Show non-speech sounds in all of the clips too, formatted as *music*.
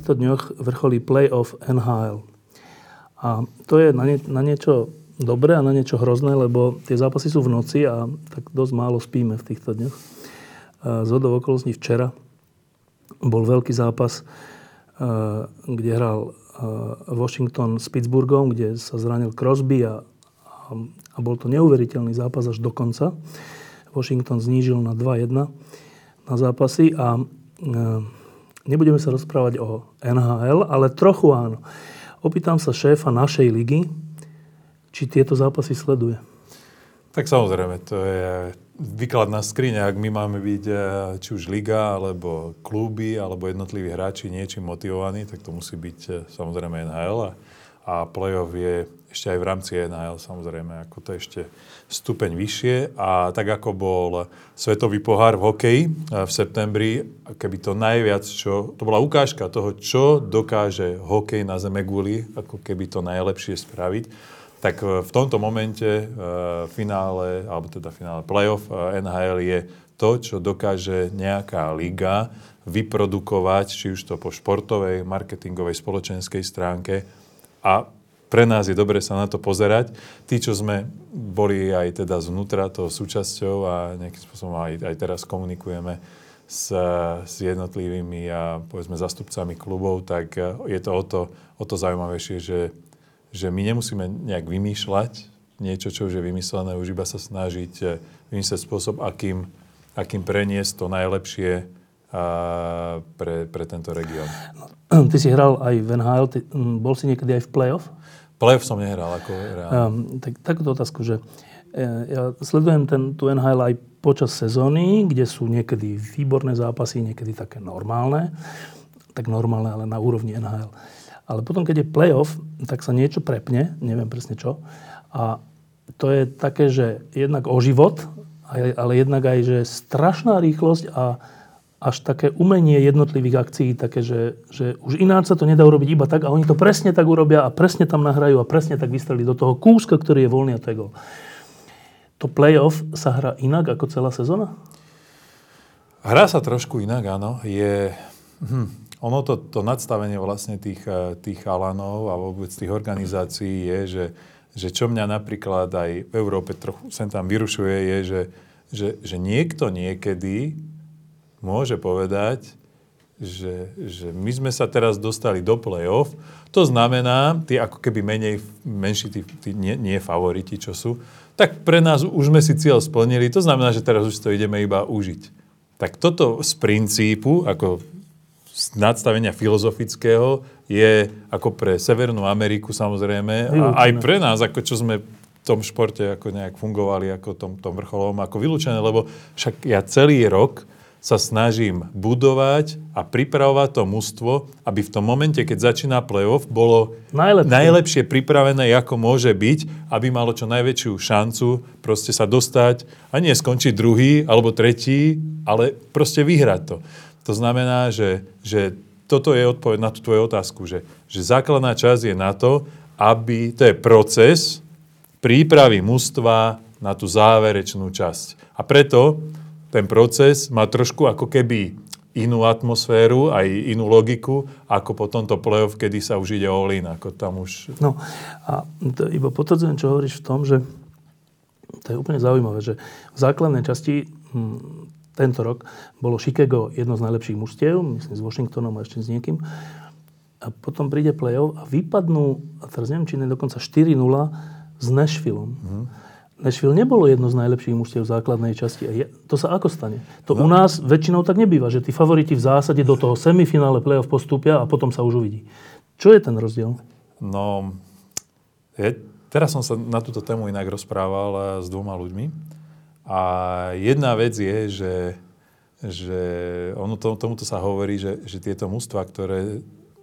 Týchto dňoch vrcholí playoff NHL. A to je na, nie, na niečo dobré a na niečo hrozné, lebo tie zápasy sú v noci a tak dosť málo spíme v týchto dňoch. Z okolností včera bol veľký zápas, kde hral Washington s Pittsburghom, kde sa zranil Crosby a, a bol to neuveriteľný zápas až do konca. Washington znížil na 2-1 na zápasy a Nebudeme sa rozprávať o NHL, ale trochu áno. Opýtam sa šéfa našej ligy, či tieto zápasy sleduje. Tak samozrejme, to je výkladná skriňa. Ak my máme byť eh, či už liga, alebo kluby, alebo jednotliví hráči niečím motivovaní, tak to musí byť eh, samozrejme NHL. A, a playoff je ešte aj v rámci NHL samozrejme, ako to ešte stupeň vyššie. A tak ako bol svetový pohár v hokeji eh, v septembri, keby to najviac, čo, to bola ukážka toho, čo dokáže hokej na zeme guli, ako keby to najlepšie spraviť, tak eh, v tomto momente v eh, finále, alebo teda finále playoff NHL je to, čo dokáže nejaká liga vyprodukovať, či už to po športovej, marketingovej, spoločenskej stránke a pre nás je dobre sa na to pozerať. Tí, čo sme boli aj teda zvnútra toho súčasťou a nejakým spôsobom aj, aj teraz komunikujeme s, s jednotlivými a povedzme zastupcami klubov, tak je to o to, o to zaujímavejšie, že, že my nemusíme nejak vymýšľať niečo, čo už je vymyslené, už iba sa snažiť eh, vymyslieť spôsob, akým, akým preniesť to najlepšie a pre, pre tento región. Ty si hral aj v NHL, ty, bol si niekedy aj v playoff? Playoff som nehral ako Um, tak, takúto otázku, že e, ja sledujem ten, tú NHL aj počas sezóny, kde sú niekedy výborné zápasy, niekedy také normálne. Tak normálne, ale na úrovni NHL. Ale potom, keď je playoff, tak sa niečo prepne, neviem presne čo. A to je také, že jednak o život, ale jednak aj, že strašná rýchlosť a až také umenie jednotlivých akcií, také, že, že už ináč sa to nedá urobiť iba tak a oni to presne tak urobia a presne tam nahrajú a presne tak vystrelí do toho kúska, ktorý je voľný a to je gol. To playoff sa hrá inak ako celá sezóna? Hrá sa trošku inak, áno. Je, hm, ono to, to nadstavenie vlastne tých, eh, tých chalanov a vôbec tých organizácií je, že, že čo mňa napríklad aj v Európe trochu sem tam vyrušuje, je, že, že, že niekto niekedy môže povedať, že, že my sme sa teraz dostali do play-off. To znamená, tí ako keby menej, menší, tí, tí nie, nie favoriti, čo sú, tak pre nás už sme si cieľ splnili. To znamená, že teraz už to ideme iba užiť. Tak toto z princípu, ako z nadstavenia filozofického, je ako pre Severnú Ameriku samozrejme, a aj pre nás, ako čo sme v tom športe ako nejak fungovali, ako tom, tom vrcholovom, ako vylúčené, lebo však ja celý rok sa snažím budovať a pripravovať to mužstvo, aby v tom momente, keď začína playoff, bolo najlepšie, najlepšie pripravené, ako môže byť, aby malo čo najväčšiu šancu proste sa dostať a nie skončiť druhý alebo tretí, ale proste vyhrať to. To znamená, že, že toto je odpoveď na tú tvoju otázku, že, že základná časť je na to, aby, to je proces prípravy mužstva na tú záverečnú časť. A preto ten proces má trošku ako keby inú atmosféru, aj inú logiku, ako po tomto play-off, kedy sa už ide o in, ako tam už... No a to iba potvrdzujem, čo hovoríš v tom, že to je úplne zaujímavé, že v základnej časti hm, tento rok bolo Chicago jedno z najlepších mužstiev, myslím s Washingtonom a ešte s niekým. A potom príde play-off a vypadnú, a teraz neviem, či nie dokonca 4-0 s Nashvilleom. Mm. Nashville nebolo jedno z najlepších mužstiev v základnej časti. A je, to sa ako stane? To no. u nás väčšinou tak nebýva, že tí favoriti v zásade do toho semifinále play-off postúpia a potom sa už uvidí. Čo je ten rozdiel? No, je, teraz som sa na túto tému inak rozprával eh, s dvoma ľuďmi. A jedna vec je, že, že ono to, tomuto sa hovorí, že, že tieto mužstva, ktoré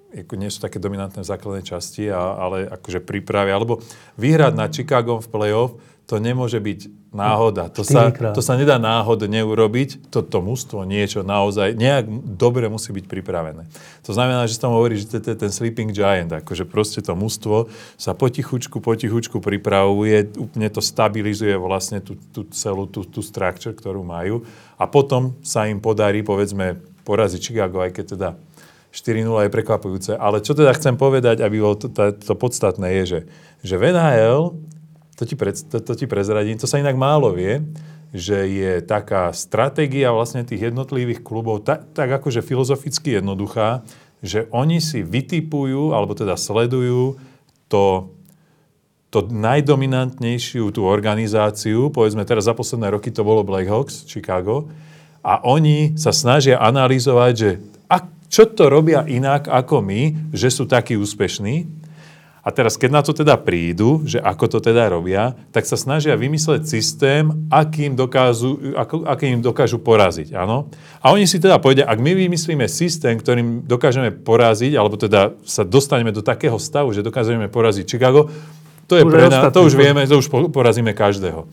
ako nie sú také dominantné v základnej časti, a, ale akože prípravy, alebo vyhrať nad Chicagom v play-off, to nemôže byť náhoda. To sa, to sa nedá náhodne urobiť. Toto mužstvo niečo naozaj nejak dobre musí byť pripravené. To znamená, že sa tam hovorí, že to je ten sleeping giant. Akože proste to mužstvo sa potichučku, potichučku pripravuje, úplne to stabilizuje vlastne tú, tú celú tú, tú structure, ktorú majú. A potom sa im podarí, povedzme, poraziť Chicago, aj keď teda 4-0 je prekvapujúce. Ale čo teda chcem povedať, aby bolo to, to, to podstatné, je, že, že v NHL to ti, pred, to, to ti prezradím, to sa inak málo vie, že je taká stratégia vlastne tých jednotlivých klubov tak, tak akože filozoficky jednoduchá, že oni si vytipujú, alebo teda sledujú to, to najdominantnejšiu tú organizáciu, povedzme teraz za posledné roky to bolo Blackhawks, Chicago, a oni sa snažia analyzovať, že a čo to robia inak ako my, že sú takí úspešní a teraz, keď na to teda prídu, že ako to teda robia, tak sa snažia vymysleť systém, akým dokážu, ako, akým dokážu poraziť. Áno? A oni si teda povedia, ak my vymyslíme systém, ktorým dokážeme poraziť, alebo teda sa dostaneme do takého stavu, že dokážeme poraziť Chicago, to, je pre nás, to už vieme, to už porazíme každého.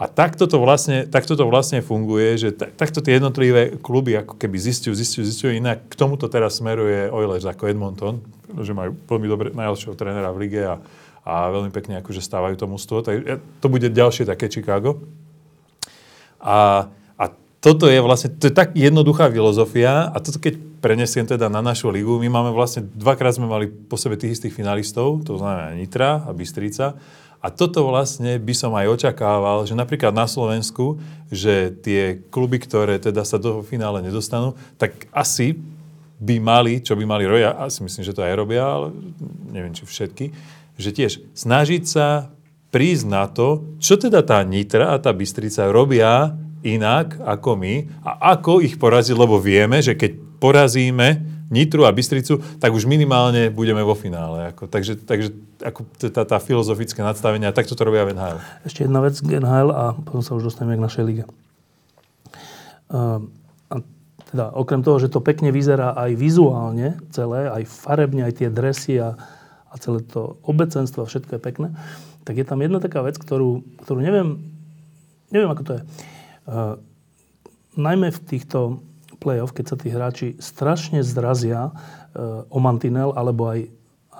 A takto to vlastne, takto to vlastne funguje, že t- takto tie jednotlivé kluby ako keby zistujú, zistujú, zistujú. Inak k tomuto teraz smeruje Oilers ako Edmonton, že majú veľmi dobre, najlepšieho trénera v lige a, a veľmi pekne akože stávajú tomu stôl. Tak to bude ďalšie také Chicago. A, a toto je vlastne, to je tak jednoduchá filozofia a toto keď prenesiem teda na našu ligu, my máme vlastne, dvakrát sme mali po sebe tých istých finalistov, to znamená Nitra a Bystrica a toto vlastne by som aj očakával, že napríklad na Slovensku, že tie kluby, ktoré teda sa do finále nedostanú, tak asi by mali, čo by mali robiť, asi myslím, že to aj robia, ale neviem, či všetky, že tiež snažiť sa prísť na to, čo teda tá Nitra a tá Bystrica robia inak ako my a ako ich poraziť, lebo vieme, že keď porazíme Nitru a Bystricu, tak už minimálne budeme vo finále. Ako, takže takže ako tá, tá filozofické nadstavenie, a takto to robia v NHL. Ešte jedna vec k NHL a potom sa už dostaneme k našej lige. Uh, a teda okrem toho, že to pekne vyzerá aj vizuálne celé, aj farebne, aj tie dresy a, a celé to obecenstvo, všetko je pekné, tak je tam jedna taká vec, ktorú, ktorú neviem, neviem ako to je. Uh, najmä v týchto play-off, keď sa tí hráči strašne zrazia e, o mantinel alebo aj,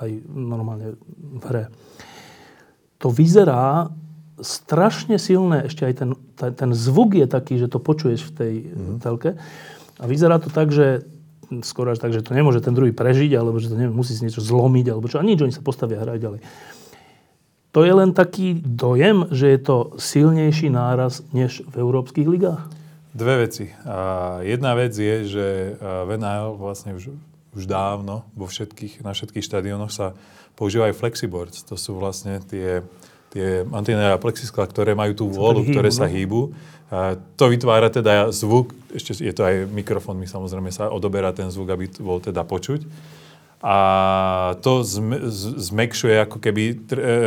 aj normálne v hre. To vyzerá strašne silné, ešte aj ten, ten, ten zvuk je taký, že to počuješ v tej mm. telke. A vyzerá to tak, že skoro až tak, že to nemôže ten druhý prežiť, alebo že to neviem, musí si niečo zlomiť, alebo čo. A nič, oni sa postavia a hrajú ďalej. To je len taký dojem, že je to silnejší náraz než v európskych ligách? Dve veci. A jedna vec je, že v NHL vlastne už, už dávno vo všetkých, na všetkých štadionoch sa používajú flexiboards. To sú vlastne tie, tie mantinely a plexiskla, ktoré majú tú vôľu, ktoré sa no. hýbu. A to vytvára teda zvuk, ešte je to aj mikrofón, mi samozrejme sa odoberá ten zvuk, aby bol teda počuť. A to zmekšuje, ako keby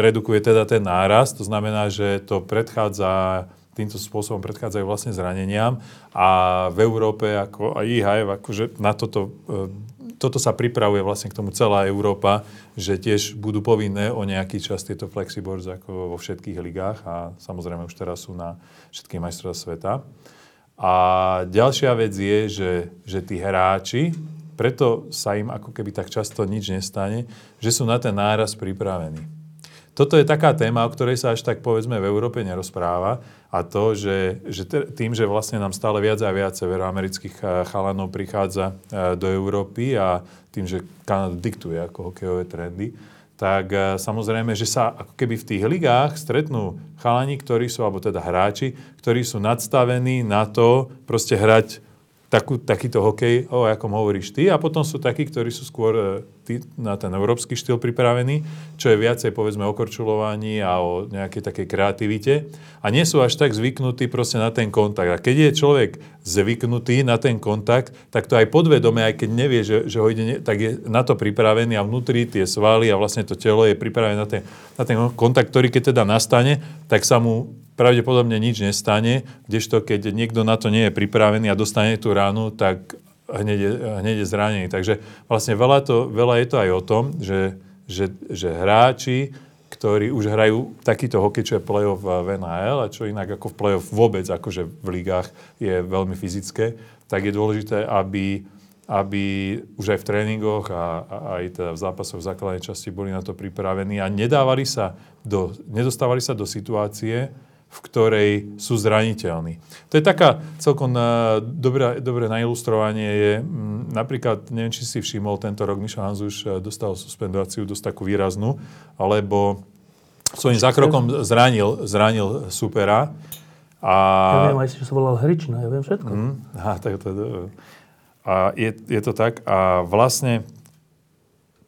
redukuje teda ten náraz, to znamená, že to predchádza týmto spôsobom predchádzajú vlastne zraneniam a v Európe ako aj IHF, akože na toto, e, toto sa pripravuje vlastne k tomu celá Európa, že tiež budú povinné o nejaký čas tieto flexiboards ako vo všetkých ligách a samozrejme už teraz sú na všetkých majstrovstvách sveta. A ďalšia vec je, že, že tí hráči, preto sa im ako keby tak často nič nestane, že sú na ten náraz pripravení. Toto je taká téma, o ktorej sa až tak povedzme v Európe nerozpráva, a to, že, že tým, že vlastne nám stále viac a viac severoamerických eh, chalanov prichádza eh, do Európy a tým, že Kanada diktuje ako hokejové trendy, tak eh, samozrejme, že sa ako keby v tých ligách stretnú chalani, ktorí sú, alebo teda hráči, ktorí sú nadstavení na to proste hrať takú, takýto hokej, o akom hovoríš ty. A potom sú takí, ktorí sú skôr e, tí, na ten európsky štýl pripravení, čo je viacej povedzme o korčulovaní a o nejakej takej kreativite. A nie sú až tak zvyknutí proste na ten kontakt. A keď je človek zvyknutý na ten kontakt, tak to aj podvedome, aj keď nevie, že, že ho ide, tak je na to pripravený a vnútri tie svaly a vlastne to telo je pripravené na ten, na ten kontakt, ktorý keď teda nastane, tak sa mu pravdepodobne nič nestane, kdežto keď niekto na to nie je pripravený a dostane tú ránu, tak hneď je, hneď je zranený. Takže vlastne veľa, to, veľa je to aj o tom, že, že, že hráči, ktorí už hrajú takýto hokej, čo je play-off v NHL a čo inak ako v play-off vôbec, akože v ligách je veľmi fyzické, tak je dôležité, aby, aby už aj v tréningoch a, a aj teda v zápasoch v základnej časti boli na to pripravení a nedávali sa do, nedostávali sa do situácie, v ktorej sú zraniteľní. To je taká celkom eh, dobré, dobré na ilustrovanie je, mm, napríklad, neviem, či si všimol, tento rok Mišo Hanzuš eh, dostal suspendáciu dosť takú výraznú, alebo svojím zákrokom zranil, zranil supera. A... Ja viem aj, že sa volal Hrična, ja viem všetko. Mm, aha, tak to a je, je to tak. A vlastne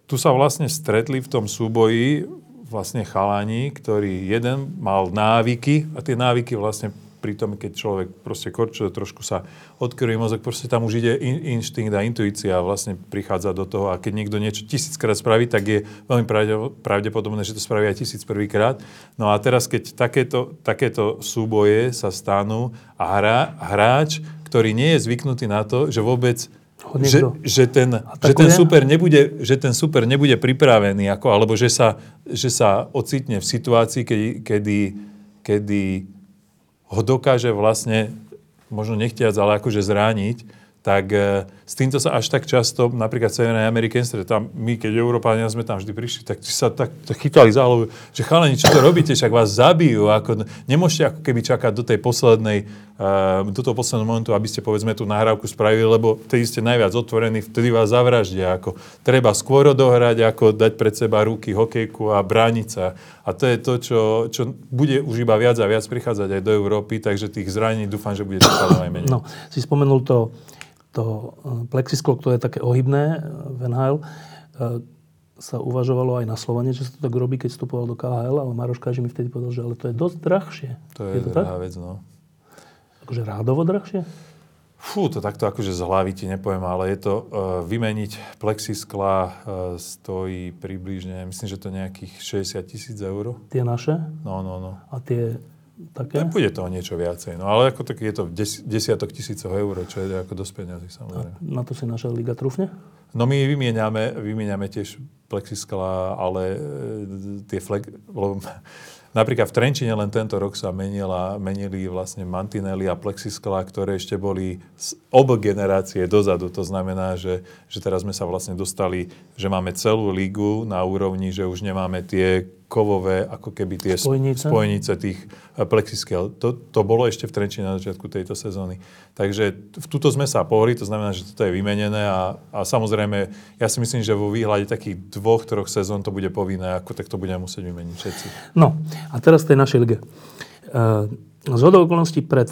tu sa vlastne stretli v tom súboji vlastne chalani, ktorý jeden mal návyky a tie návyky vlastne pri tom, keď človek proste korčuje, trošku sa odkryje mozog, proste tam už ide in, inštinkt a intuícia vlastne prichádza do toho a keď niekto niečo tisíckrát spraví, tak je veľmi pravdepodobné, že to spraví aj tisíc prvýkrát. No a teraz, keď takéto, takéto súboje sa stanú a hra, hráč, ktorý nie je zvyknutý na to, že vôbec že, že, ten, že, ten super nebude, že ten super nebude pripravený, ako, alebo že sa, že sa ocitne v situácii, kedy, kedy, kedy ho dokáže vlastne, možno nechtiac, ale akože zrániť, tak e, s týmto sa až tak často, napríklad v Severnej Amerike, tam my, keď Európania sme tam vždy prišli, tak sa tak, tak chytali za hlavu, že chalani, čo to robíte, však vás zabijú, ako, nemôžete ako keby čakať do tej poslednej, uh, do toho posledného momentu, aby ste povedzme tú nahrávku spravili, lebo vtedy ste najviac otvorení, vtedy vás zavraždia, ako treba skôr odohrať, ako dať pred seba ruky, hokejku a brániť sa. A to je to, čo, čo bude už iba viac a viac prichádzať aj do Európy, takže tých zranení dúfam, že bude aj menej. No, si spomenul to to e, plexisklo, ktoré je také ohybné e, v NHL, e, sa uvažovalo aj na Slovene, že sa to tak robí, keď vstupoval do KHL, ale Maroš Kaži mi vtedy povedal, že ale to je dosť drahšie. To je, je to drahá vec, no. Akože rádovo drahšie? Fú, to takto akože z hlavy ti nepoviem, ale je to, uh, vymeniť plexiskla uh, stojí približne, myslím, že to nejakých 60 tisíc eur. Tie naše? No, no, no. A tie také? Tak bude toho niečo viacej. No ale ako tak je to v des, desiatok tisícov eur, čo je ako dosť peniazy samozrejme. A na to si naša liga trúfne? No my vymieňame, vymieňame tiež plexiskla, ale e, tie flek, lebo *laughs* Napríklad v Trenčine len tento rok sa menila, menili vlastne mantinely a plexiskla, ktoré ešte boli z ob generácie dozadu. To znamená, že, že teraz sme sa vlastne dostali, že máme celú lígu na úrovni, že už nemáme tie kovové, ako keby tie spojnice, spojnice tých eh, plexiskel. To, to bolo ešte v Trenčine na začiatku tejto sezóny. Takže v túto sme sa pohli, to znamená, že toto je vymenené a, a samozrejme, ja si myslím, že vo výhľade takých dvoch, troch sezón to bude povinné, ako tak to budeme musieť vymeniť všetci. No a teraz tej našej lige. Uh, z hodou okolností pred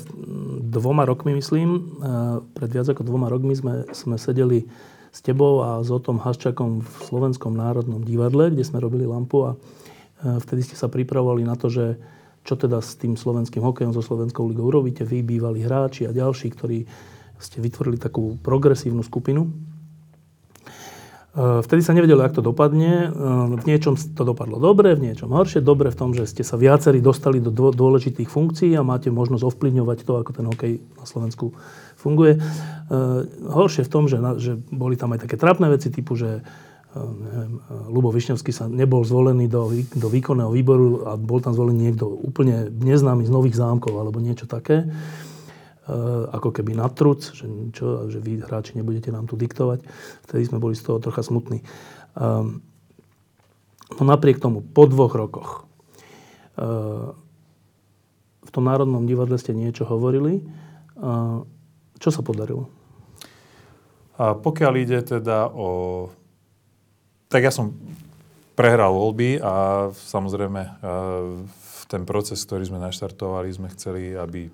dvoma rokmi, myslím, uh, pred viac ako dvoma rokmi sme, sme sedeli s tebou a s Otom Haščakom v Slovenskom národnom divadle, kde sme robili lampu a vtedy ste sa pripravovali na to, že čo teda s tým slovenským hokejom, so Slovenskou ligou urobíte, vy, bývalí hráči a ďalší, ktorí ste vytvorili takú progresívnu skupinu. E, vtedy sa nevedelo, ako to dopadne. E, v niečom to dopadlo dobre, v niečom horšie. Dobre v tom, že ste sa viacerí dostali do dôležitých funkcií a máte možnosť ovplyvňovať to, ako ten hokej na Slovensku funguje. E, horšie v tom, že, že boli tam aj také trápne veci typu, že neviem, Lubo Višňovský sa nebol zvolený do, do výkonného výboru a bol tam zvolený niekto úplne neznámy z Nových zámkov alebo niečo také. ako keby na truc, že, čo, že vy hráči nebudete nám tu diktovať. Vtedy sme boli z toho trocha smutní. no napriek tomu, po dvoch rokoch v tom Národnom divadle ste niečo hovorili. čo sa podarilo? A pokiaľ ide teda o tak ja som prehral voľby a samozrejme ten proces, ktorý sme naštartovali, sme chceli, aby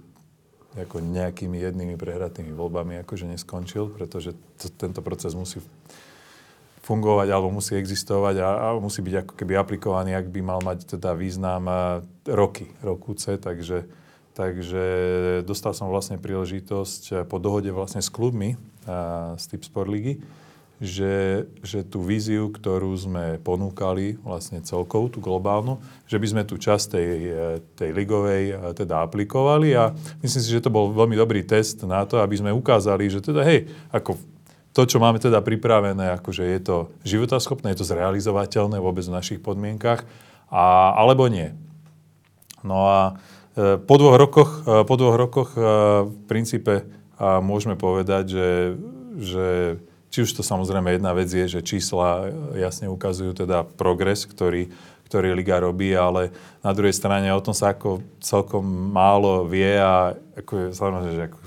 ako nejakými jednými prehratými voľbami akože neskončil, pretože to, tento proces musí fungovať alebo musí existovať a, a musí byť ako keby aplikovaný, ak by mal mať teda význam roky, rokúce, takže, takže dostal som vlastne príležitosť po dohode vlastne s klubmi a, z Tip Sport Ligy, že, že tú víziu, ktorú sme ponúkali vlastne celkou, tú globálnu, že by sme tú časť tej, tej ligovej teda aplikovali a myslím si, že to bol veľmi dobrý test na to, aby sme ukázali, že teda hej, ako to, čo máme teda pripravené, akože je to životaschopné, je to zrealizovateľné vôbec v našich podmienkach, a, alebo nie. No a e, po dvoch rokoch, e, po dvoch rokoch e, v princípe môžeme povedať, že, že či už to samozrejme jedna vec je, že čísla jasne ukazujú teda progres, ktorý, ktorý Liga robí, ale na druhej strane o tom sa ako celkom málo vie a ako, samozrejme, že ako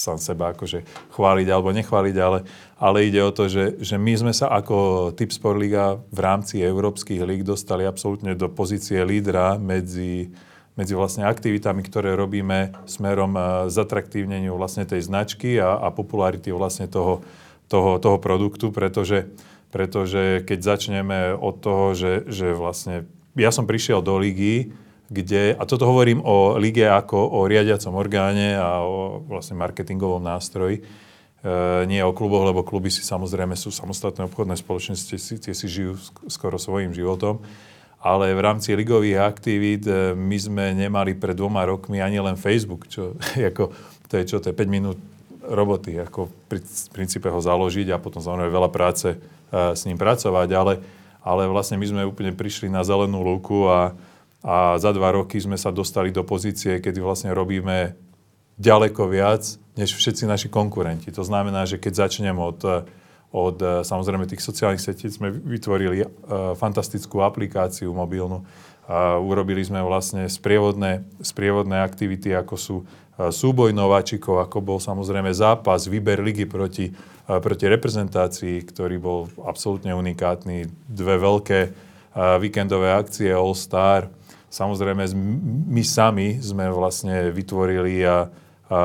sám seba akože chváliť alebo nechváliť, ale, ale ide o to, že, že my sme sa ako Tip Sport Liga v rámci európskych líg dostali absolútne do pozície lídra medzi, medzi vlastne aktivitami, ktoré robíme smerom eh, zatraktívneniu vlastne tej značky a, a popularity vlastne toho, toho, toho produktu, pretože, pretože keď začneme od toho, že, že vlastne ja som prišiel do ligy, kde, a toto hovorím o lige ako o riadiacom orgáne a o vlastne marketingovom nástroji, e, nie o kluboch, lebo kluby si samozrejme sú samostatné obchodné spoločnosti, tie si žijú skoro svojim životom, ale v rámci ligových aktivít e, my sme nemali pred dvoma rokmi ani len Facebook, čo *laughs* ako, to je čo, to je 5 minút roboty, ako v princípe ho založiť a potom samozrejme veľa práce uh, s ním pracovať, ale, ale vlastne my sme úplne prišli na zelenú lúku a, a za dva roky sme sa dostali do pozície, kedy vlastne robíme ďaleko viac než všetci naši konkurenti. To znamená, že keď začnem od, od samozrejme tých sociálnych setí, sme vytvorili uh, fantastickú aplikáciu mobilnú, a urobili sme vlastne sprievodné, sprievodné aktivity, ako sú súboj nováčikov, ako bol samozrejme zápas, výber ligy proti, proti reprezentácii, ktorý bol absolútne unikátny. Dve veľké víkendové akcie All Star. Samozrejme, my sami sme vlastne vytvorili a, a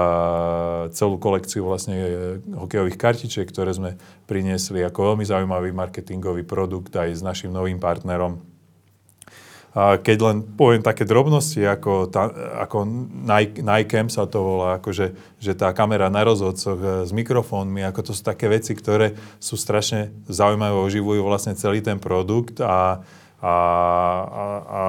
celú kolekciu vlastne e, hokejových kartičiek, ktoré sme priniesli ako veľmi zaujímavý marketingový produkt aj s našim novým partnerom keď len poviem také drobnosti, ako, tá, ako Nike sa to volá, akože, že tá kamera na rozhodcoch e, s mikrofónmi, ako to sú také veci, ktoré sú strašne zaujímavé, oživujú vlastne celý ten produkt a, a, a, a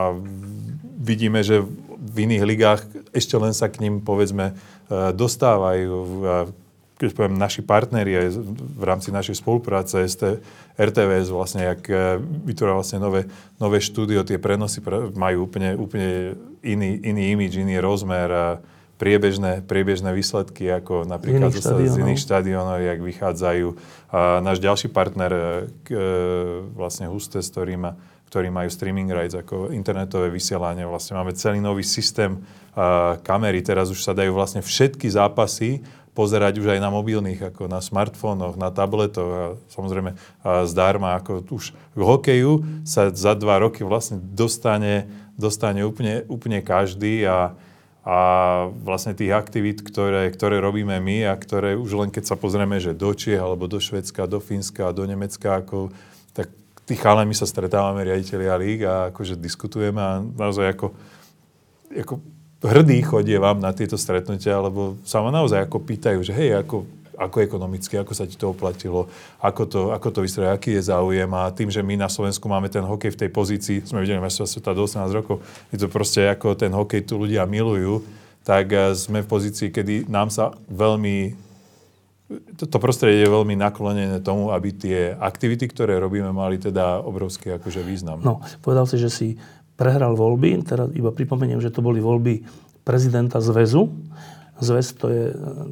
vidíme, že v iných ligách ešte len sa k ním, povedzme, e, dostávajú keď poviem, naši partneri aj v rámci našej spolupráce ST, RTVS vlastne, jak e, vytvorila vlastne nové, nové štúdio, tie prenosy majú úplne, úplne iný, iný imidž, iný rozmer a priebežné, priebežné výsledky, ako napríklad z iných, z iných štadionov, jak vychádzajú. A náš ďalší partner, e, e, vlastne Hustes, ktorý, má, ktorý majú streaming rights ako internetové vysielanie, vlastne máme celý nový systém kamery, teraz už sa dajú vlastne všetky zápasy pozerať už aj na mobilných, ako na smartfónoch, na tabletoch a samozrejme a zdarma, ako už k hokeju sa za dva roky vlastne dostane, dostane úplne, úplne každý a, a vlastne tých aktivít, ktoré, ktoré robíme my a ktoré už len keď sa pozrieme, že do Čiech alebo do Švedska, do Fínska, do Nemecka, ako, tak tých chalami sa stretávame riaditeľia líg a akože diskutujeme a naozaj ako, ako hrdí chodievam na tieto stretnutia, lebo sa ma naozaj ako pýtajú, že hej, ako, ako ekonomicky, ako sa ti to oplatilo, ako to, ako to vystrojí, aký je záujem a tým, že my na Slovensku máme ten hokej v tej pozícii, sme videli sa sveta do 18 rokov, je to proste ako ten hokej tu ľudia milujú, tak eh, sme v pozícii, kedy nám sa veľmi to, to prostredie je veľmi naklonené tomu, aby tie aktivity, ktoré robíme, mali teda obrovský akože význam. No, povedal si, že si prehral voľby, teraz iba pripomeniem, že to boli voľby prezidenta zväzu. Zväz to je,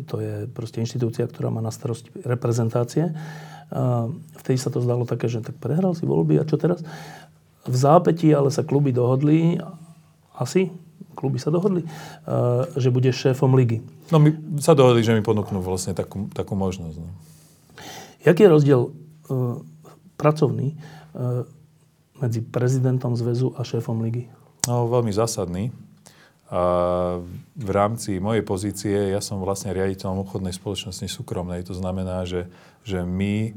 to je proste inštitúcia, ktorá má na starosti reprezentácie. Vtedy sa to zdalo také, že tak prehral si voľby a čo teraz? V zápätí ale sa kluby dohodli, asi, kluby sa dohodli, že bude šéfom ligy. No my sa dohodli, že mi ponúknú vlastne takú, takú možnosť. No. Jaký je rozdiel uh, pracovný uh, medzi prezidentom zväzu a šéfom ligy? No, veľmi zásadný. v rámci mojej pozície ja som vlastne riaditeľom obchodnej spoločnosti súkromnej. To znamená, že, že my,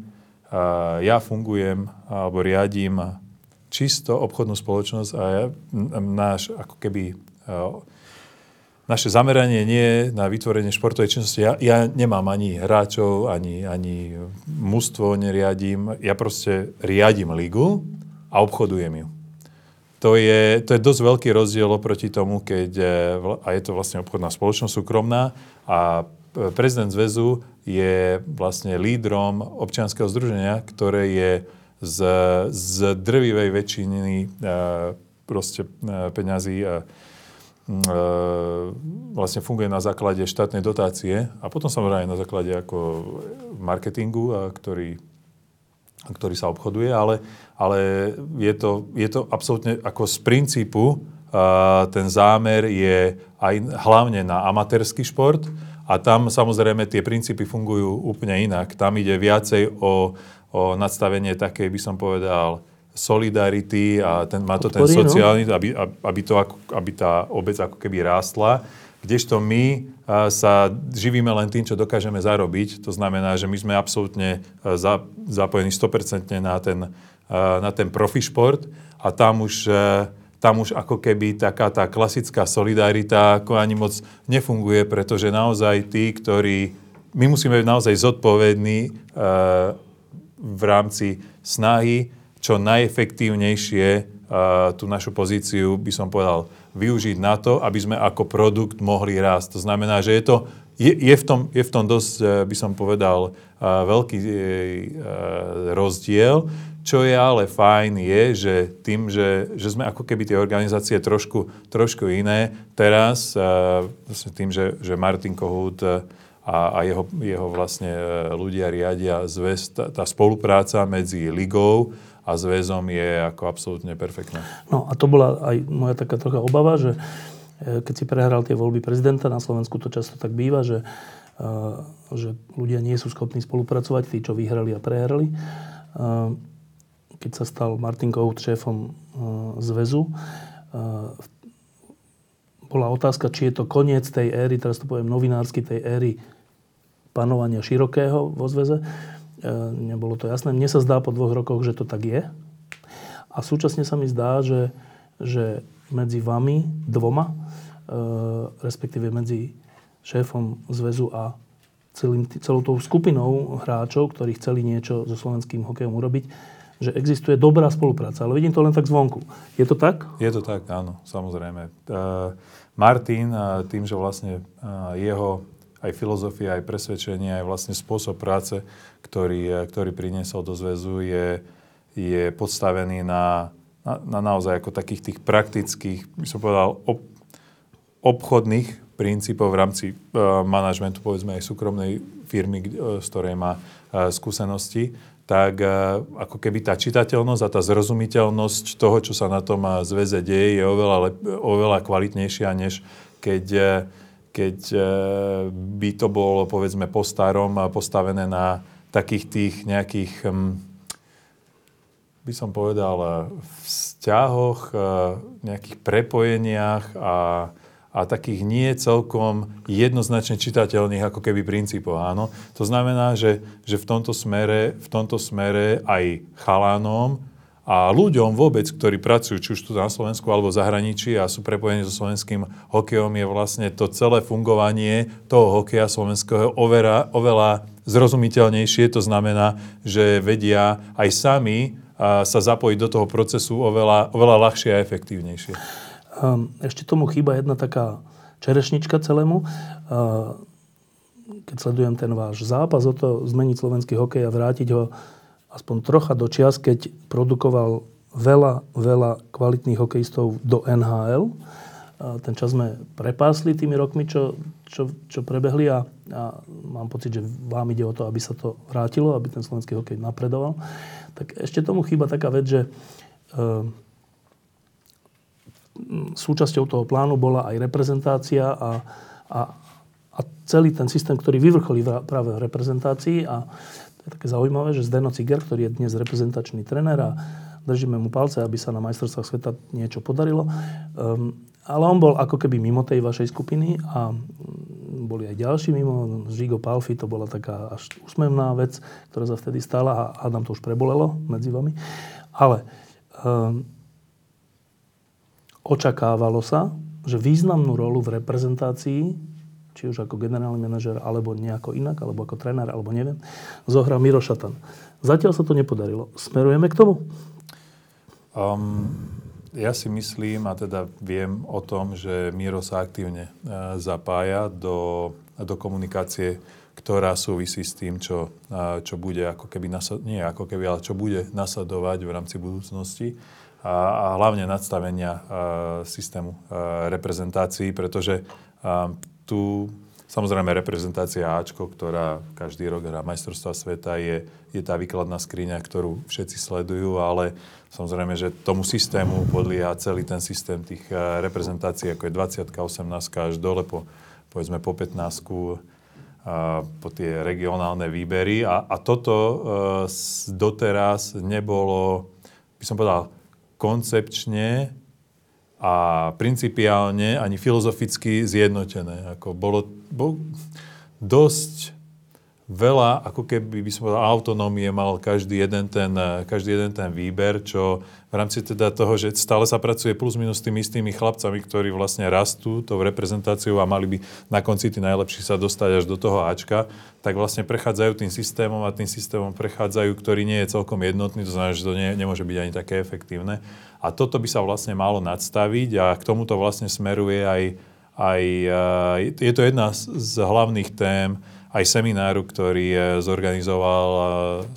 ja fungujem alebo riadím čisto obchodnú spoločnosť a ja, náš ako keby naše zameranie nie je na vytvorenie športovej činnosti. Ja, ja nemám ani hráčov, ani, ani mužstvo neriadím. Ja proste riadím ligu a obchodujem ju. To je, to je dosť veľký rozdiel oproti tomu, keď, e, a je to vlastne obchodná spoločnosť súkromná a e, prezident zväzu je vlastne lídrom občianskeho združenia, ktoré je z, z drvivej väčšiny e, proste peňazí vlastne funguje na základe štátnej dotácie a potom samozrejme na základe ako marketingu, ktorý ktorý sa obchoduje, ale, ale je, to, je to absolútne ako z princípu uh, ten zámer je aj hlavne na amatérsky šport a tam samozrejme tie princípy fungujú úplne inak. Tam ide viacej o, o nadstavenie také, by som povedal, solidarity a ten, má to Podporí, ten sociálny, no? aby, aby, to, aby tá obec ako keby rástla kdežto my sa živíme len tým, čo dokážeme zarobiť. To znamená, že my sme absolútne zapojení 100% na ten, na ten profi šport a tam už, tam už ako keby taká tá klasická solidarita ako ani moc nefunguje, pretože naozaj tí, ktorí... My musíme byť naozaj zodpovední v rámci snahy čo najefektívnejšie tú našu pozíciu, by som povedal, využiť na to, aby sme ako produkt mohli rásť. To znamená, že je to je, je, v tom, je v tom dosť, eh, by som povedal, eh, veľký eh, rozdiel. Čo je ale fajn je, že tým, že, že sme ako keby tie organizácie trošku, trošku iné, teraz vlastne tým, že, že Martin Kohut a, a jeho, jeho vlastne ľudia riadia zväz, tá, tá spolupráca medzi ligou a zväzom je ako absolútne perfektné. No a to bola aj moja taká trocha obava, že e, keď si prehral tie voľby prezidenta, na Slovensku to často tak býva, že, e, že ľudia nie sú schopní spolupracovať, tí, čo vyhrali a prehrali. E, keď sa stal Martin Kohut šéfom zväzu, bola otázka, či je to koniec tej éry, teraz to poviem novinársky, tej éry panovania širokého vo zväze nebolo to jasné. Mne sa zdá po dvoch rokoch, že to tak je. A súčasne sa mi zdá, že, že medzi vami dvoma, e, respektíve medzi šéfom zväzu a celým, celou tou skupinou hráčov, ktorí chceli niečo so slovenským hokejom urobiť, že existuje dobrá spolupráca. Ale vidím to len tak zvonku. Je to tak? Je to tak, áno, samozrejme. Uh, Martin, uh, tým, že vlastne uh, jeho aj filozofia, aj presvedčenie, aj vlastne spôsob práce, ktorý, ktorý priniesol do zväzu, je, je podstavený na, na, na naozaj ako takých tých praktických, by som povedal, ob, obchodných princípov v rámci uh, manažmentu, povedzme aj súkromnej firmy, uh, z ktorej má uh, skúsenosti, tak ako keby tá čitateľnosť a tá zrozumiteľnosť toho, čo sa na tom zväze deje, je oveľa, lep, oveľa kvalitnejšia, než keď keď e, by to bolo, povedzme, po starom postavené na takých tých nejakých, hm, by som povedal, e, vzťahoch, e, nejakých prepojeniach a, a takých nie celkom jednoznačne čitateľných ako keby princípov, áno. To znamená, že, že v, tomto smere, v tomto smere aj chalánom a ľuďom vôbec, ktorí pracujú, či už tu na Slovensku alebo v zahraničí a sú prepojení so slovenským hokejom, je vlastne to celé fungovanie toho hokeja slovenského oveľa, oveľa zrozumiteľnejšie. To znamená, že vedia aj sami sa zapojiť do toho procesu oveľa, oveľa ľahšie a efektívnejšie. Ehm, ešte tomu chýba jedna taká čerešnička celému. Ehm, keď sledujem ten váš zápas o to zmeniť slovenský hokej a vrátiť ho aspoň trocha do čias, keď produkoval veľa, veľa kvalitných hokejistov do NHL. Ten čas sme prepásli tými rokmi, čo, čo, čo prebehli a, a mám pocit, že vám ide o to, aby sa to vrátilo, aby ten slovenský hokej napredoval. Tak ešte tomu chýba taká vec, že e, súčasťou toho plánu bola aj reprezentácia a, a, a celý ten systém, ktorý vyvrcholí práve v reprezentácii a také zaujímavé, že Zdeno Ciger, ktorý je dnes reprezentačný trenér a držíme mu palce, aby sa na majstrovstvách sveta niečo podarilo. Um, ale on bol ako keby mimo tej vašej skupiny a boli aj ďalší mimo. Žigo Palfi, to bola taká až úsmevná vec, ktorá sa vtedy stala a nám to už prebolelo medzi vami. Ale um, očakávalo sa, že významnú rolu v reprezentácii, či už ako generálny manažer, alebo nejako inak, alebo ako tréner, alebo neviem, zohrá Miro Šatan. Zatiaľ sa to nepodarilo. Smerujeme k tomu? Um, ja si myslím, a teda viem o tom, že Miro sa aktívne e, zapája do, do komunikácie, ktorá súvisí s tým, čo, e, čo bude ako keby, nasad, nie ako keby, ale čo bude nasledovať v rámci budúcnosti a, a hlavne nadstavenia a, e, systému a, reprezentácií, pretože a, tu Samozrejme, reprezentácia Ačko, ktorá každý rok hrá majstrovstva sveta, je, je tá výkladná skriňa, ktorú všetci sledujú, ale samozrejme, že tomu systému podlieha celý ten systém tých eh, reprezentácií, ako je 20 18 až dole po, povedzme po 15 a eh, po tie regionálne výbery. A, a toto uh, doteraz nebolo, by som povedal, koncepčne a principiálne ani filozoficky zjednotené. Ako bolo, bol dosť veľa, ako keby by som povedal, autonómie mal každý jeden, ten, každý jeden ten výber, čo v rámci teda toho, že stále sa pracuje plus minus tými istými chlapcami, ktorí vlastne rastú tou reprezentáciou a mali by na konci tí najlepší sa dostať až do toho Ačka, tak vlastne prechádzajú tým systémom a tým systémom prechádzajú, ktorý nie je celkom jednotný, to znamená, že to nie, nemôže byť ani také efektívne. A toto by sa vlastne malo nadstaviť a k tomuto vlastne smeruje aj, aj je to jedna z hlavných tém, aj semináru, ktorý zorganizoval eh,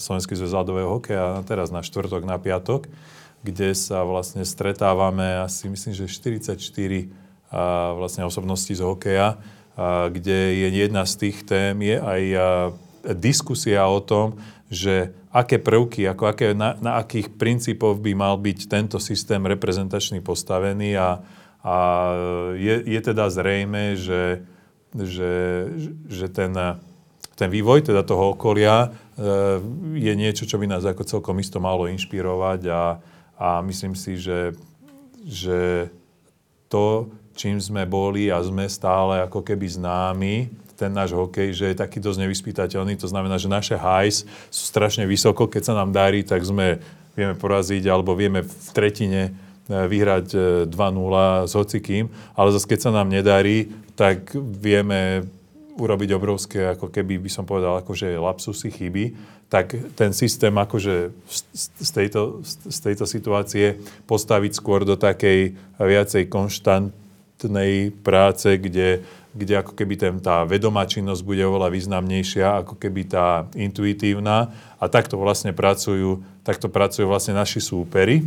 Slovenský zväz ľadového hokeja teraz na štvrtok, na piatok, kde sa vlastne stretávame asi myslím, že 44 eh, vlastne osobností z hokeja, eh, kde je jedna z tých tém je aj diskusia o tom, že aké prvky, ako aké, na, na akých princípoch by mal byť tento systém reprezentačný postavený a, a je, je teda zrejme, že že, že ten, ten vývoj teda toho okolia e, je niečo, čo by nás ako celkom isto malo inšpirovať a, a myslím si, že, že to, čím sme boli a sme stále ako keby známi, ten náš hokej, že je taký dosť nevyspytateľný. To znamená, že naše highs sú strašne vysoko. Keď sa nám darí, tak sme vieme poraziť alebo vieme v tretine vyhrať 2-0 e, s hocikým, ale zase keď sa nám nedarí, tak vieme urobiť obrovské, ako keby by som povedal, akože lapsusy, chyby, tak ten systém akože z tejto, z tejto situácie postaviť skôr do takej viacej konštantnej práce, kde, kde ako keby ten, tá vedomá činnosť bude oveľa významnejšia, ako keby tá intuitívna. A takto vlastne pracujú, takto pracujú vlastne naši súperi.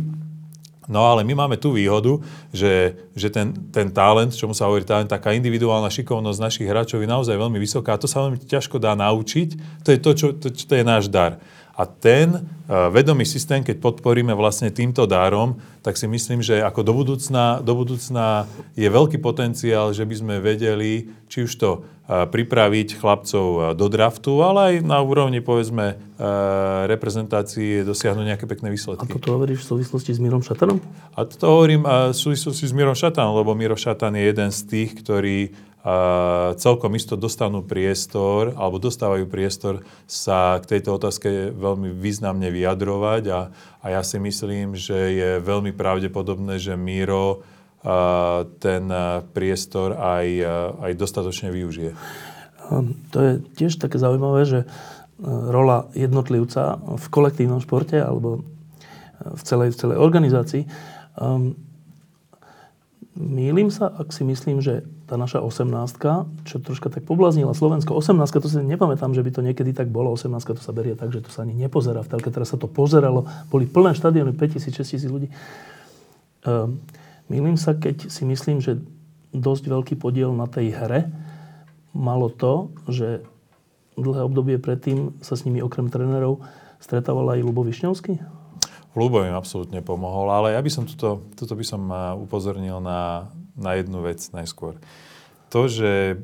No ale my máme tú výhodu, že, že ten, ten talent, čomu sa hovorí talent, taká individuálna šikovnosť našich hráčov je naozaj veľmi vysoká a to sa veľmi ťažko dá naučiť. To je to, čo, to, čo to je náš dar. A ten uh, vedomý systém, keď podporíme vlastne týmto dárom, tak si myslím, že ako do budúcna, do budúcna je veľký potenciál, že by sme vedeli, či už to uh, pripraviť chlapcov uh, do draftu, ale aj na úrovni, povedzme, reprezentácii dosiahnuť nejaké pekné výsledky. Ako to hovoríš v súvislosti s Mírom Šatanom? A to hovorím v súvislosti s Mírom Šatanom, lebo Miro Šatan je jeden z tých, ktorí celkom isto dostanú priestor, alebo dostávajú priestor sa k tejto otázke veľmi významne vyjadrovať a, a ja si myslím, že je veľmi pravdepodobné, že Míro ten priestor aj, aj dostatočne využije. To je tiež také zaujímavé, že rola jednotlivca v kolektívnom športe alebo v celej, v celej organizácii um, Mýlim sa, ak si myslím, že tá naša 18 čo troška tak poblaznila Slovensko, 18 to si nepamätám, že by to niekedy tak bolo, 18 to sa berie tak, že to sa ani nepozerá v telke, teraz sa to pozeralo, boli plné štadióny, 5000, 6000 ľudí. Um, mýlim sa, keď si myslím, že dosť veľký podiel na tej hre malo to, že dlhé obdobie predtým sa s nimi okrem trénerov stretával aj Lubo Višňovský? Ľubo im absolútne pomohol, ale ja by som tuto, tuto by som upozornil na, na jednu vec najskôr. To, že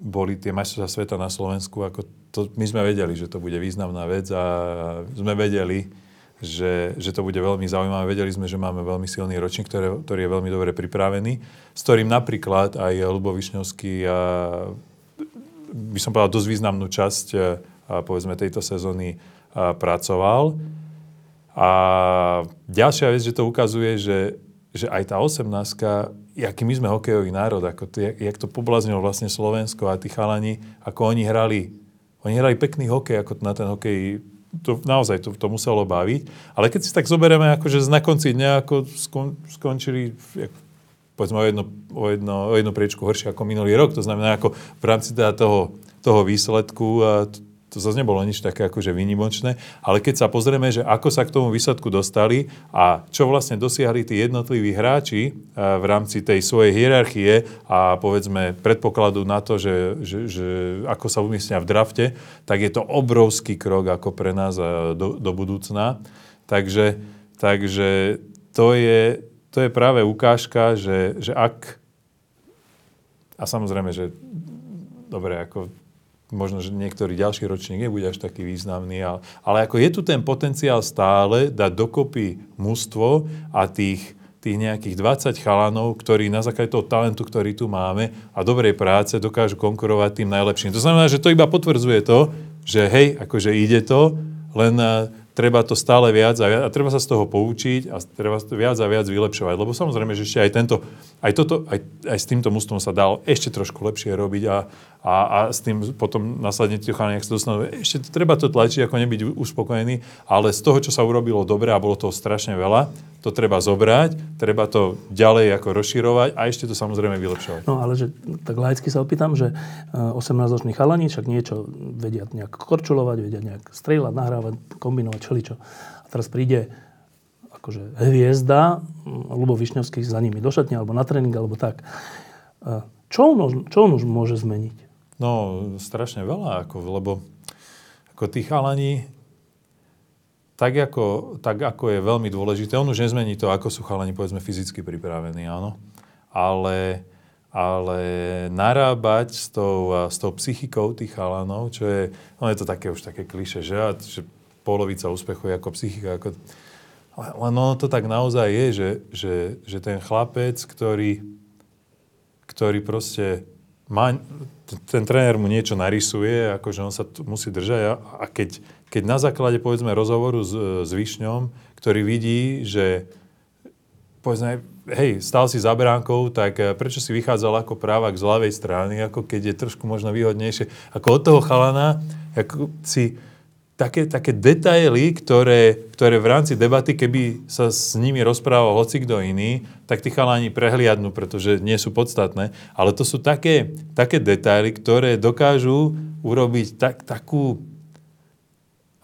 boli tie majstrovstvá sveta na Slovensku, ako to, my sme vedeli, že to bude významná vec a sme vedeli, že, že to bude veľmi zaujímavé. Vedeli sme, že máme veľmi silný ročník, ktorý, ktorý je veľmi dobre pripravený, s ktorým napríklad aj Lubo Višňovský a by som povedal dosť významnú časť a povedzme tejto sezóny a pracoval. A ďalšia vec, že to ukazuje, že, že aj tá 18 aký my sme hokejový národ, ako to, jak, to poblaznilo vlastne Slovensko a tí chalani, ako oni hrali. Oni hrali pekný hokej, ako na ten hokej to naozaj to, to muselo baviť. Ale keď si tak zoberieme, akože na konci dňa ako skon, skončili povedzme o jedno, o, jedno, o jedno priečku horšie ako minulý rok. To znamená, ako v rámci teda toho, toho výsledku a to zase nebolo nič také akože výnimočné, ale keď sa pozrieme, že ako sa k tomu výsledku dostali a čo vlastne dosiahli tí jednotliví hráči eh, v rámci tej svojej hierarchie a povedzme predpokladu na to, že, že, že ako sa umiestnia v drafte, tak je to obrovský krok ako pre nás eh, do, do budúcna. Takže, takže to, je, to je práve ukážka, že, že ak a samozrejme, že dobre, ako možno, že niektorý ďalší ročník nebude až taký významný, ale, ale ako je tu ten potenciál stále dať dokopy mužstvo a tých, tých nejakých 20 chalanov, ktorí na základe toho talentu, ktorý tu máme a dobrej práce dokážu konkurovať tým najlepším. To znamená, že to iba potvrdzuje to, že hej, akože ide to, len treba to stále viac a, viac, a treba sa z toho poučiť a treba to viac a viac vylepšovať. Lebo samozrejme, že ešte aj tento, aj, toto, aj, aj s týmto mústvom sa dalo ešte trošku lepšie robiť a, a s tým potom následne tí chalani, ak sa dostanú, ešte treba to tlačiť, ako nebyť uspokojený, ale z toho, čo sa urobilo dobre a bolo toho strašne veľa, to treba zobrať, treba to ďalej ako rozširovať a ešte to samozrejme vylepšovať. No ale že tak laicky sa opýtam, že 18-roční chalani však niečo vedia nejak korčulovať, vedia nejak strieľať, nahrávať, kombinovať, čeličo. A teraz príde akože hviezda, Lubo Višňovský za nimi do šatne, alebo na tréning, alebo tak. Čo on, čo on už môže zmeniť? No, strašne veľa, ako, lebo ako tí chalani, tak ako, tak ako je veľmi dôležité, on už nezmení to, ako sú chalani, povedzme, fyzicky pripravení, áno. Ale, ale narábať s tou, s tou psychikou tých chalanov, čo je, no je to také už také kliše, že, že polovica úspechu je ako psychika. Ako, len ono to tak naozaj je, že, že, že ten chlapec, ktorý, ktorý proste má, ten tréner mu niečo narysuje, akože on sa musí držať a, a keď, keď na základe, povedzme, rozhovoru s, s Višňom, ktorý vidí, že povedzme, hej, stal si za bránkou, tak eh, prečo si vychádzal ako právak z ľavej strany, ako keď je trošku možno výhodnejšie. Ako od toho chalana, ako si také, také detaily, ktoré, ktoré v rámci debaty, keby sa s nimi rozprával hoci kto iný, tak tí chalani prehliadnú, pretože nie sú podstatné. Ale to sú také, také detaily, ktoré dokážu urobiť tak, takú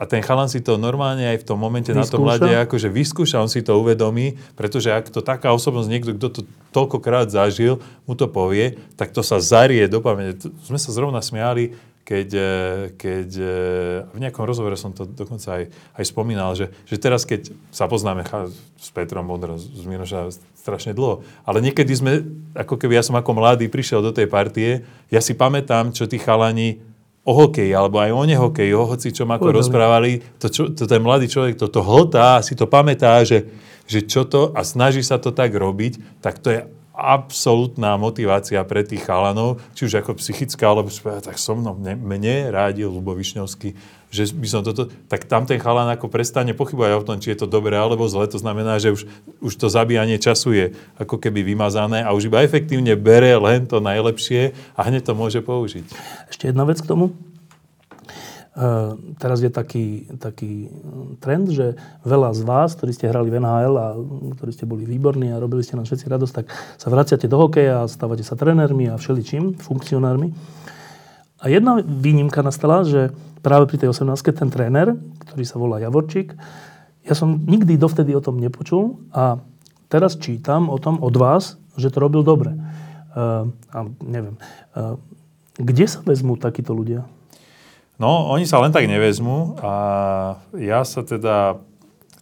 a ten chalan si to normálne aj v tom momente vyskúša. na tom mlade akože vyskúša, on si to uvedomí, pretože ak to taká osobnosť, niekto, kto to toľkokrát zažil, mu to povie, tak to sa zarie do pamäte. Sme sa zrovna smiali, keď, e, keď e, v nejakom rozhovore som to dokonca aj, aj spomínal, že, že teraz, keď sa poznáme s Petrom Bodrom, z Minoša strašne dlho, ale niekedy sme, ako keby ja som ako mladý prišiel do tej partie, ja si pamätám, čo tí chalani o hokeji, alebo aj o nehokeji, o hoci čom ako Udali. rozprávali, to, čo, to ten mladý človek toto hltá, si to pamätá, že, že čo to, a snaží sa to tak robiť, tak to je absolútna motivácia pre tých chalanov, či už ako psychická, alebo tak so mnou, mne, mne rádil Lubo Višňovský, že by som toto, tak tam ten chalan ako prestane pochybovať o tom, či je to dobré alebo zle, to znamená, že už, už to zabíjanie času je ako keby vymazané a už iba efektívne bere len to najlepšie a hneď to môže použiť. Ešte jedna vec k tomu. Uh, teraz je taký, taký trend, že veľa z vás, ktorí ste hrali v NHL a ktorí ste boli výborní a robili ste nám všetci radosť, tak sa vraciate do hokeja a stávate sa trénermi a všeličím, funkcionármi. A jedna výnimka nastala, že práve pri tej 18 ten tréner, ktorý sa volá Javorčík, ja som nikdy dovtedy o tom nepočul a teraz čítam o tom od vás, že to robil dobre. Uh, a neviem. Uh, kde sa vezmú takíto ľudia? No, oni sa len tak nevezmú a ja sa teda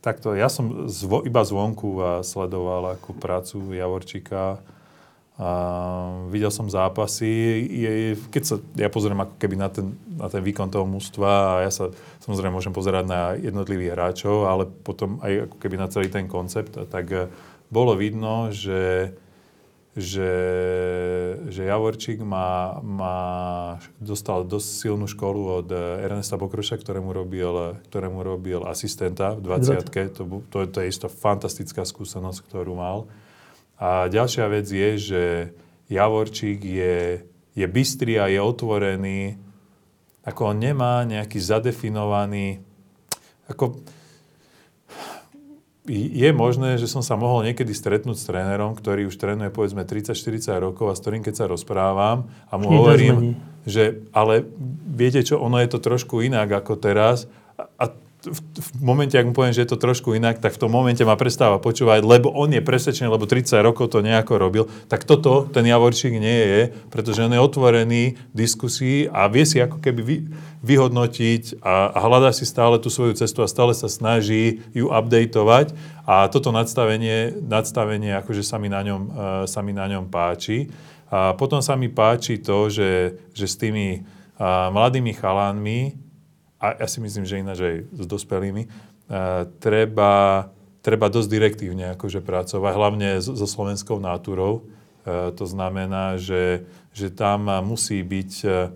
takto, ja som zvo, iba zvonku sledoval ako prácu Javorčíka Uh, videl som zápasy, keď sa, ja pozriem ako keby na ten, na ten výkon toho mústva a ja sa samozrejme môžem pozerať na jednotlivých hráčov, ale potom aj ako keby na celý ten koncept, tak uh, bolo vidno, že, že, že Javorčík má, má, dostal dosť silnú školu od Ernesta Bokruša, ktorému robil, ktorému robil asistenta v 20 to, to, to je isto fantastická skúsenosť, ktorú mal. A ďalšia vec je, že Javorčík je, je bystrý a je otvorený, ako on nemá nejaký zadefinovaný, ako je možné, že som sa mohol niekedy stretnúť s trénerom, ktorý už trénuje povedzme 30-40 rokov a s ktorým keď sa rozprávam a mu hovorím, že ale viete čo, ono je to trošku inak ako teraz. A v, v momente, ak mu poviem, že je to trošku inak, tak v tom momente ma prestáva počúvať, lebo on je presvedčený, lebo 30 rokov to nejako robil. Tak toto ten Javorčík nie je, pretože on je otvorený diskusii a vie si ako keby vy, vyhodnotiť a, a hľadá si stále tú svoju cestu a stále sa snaží ju updateovať a toto nadstavenie, nadstavenie akože sa mi na ňom, uh, sa mi na ňom páči. A potom sa mi páči to, že, že s tými uh, mladými chalánmi, a ja si myslím, že ináč aj s dospelými, uh, treba, treba dosť direktívne akože pracovať, hlavne so, slovenskou náturou. Uh, to znamená, že, že tam musí byť, uh,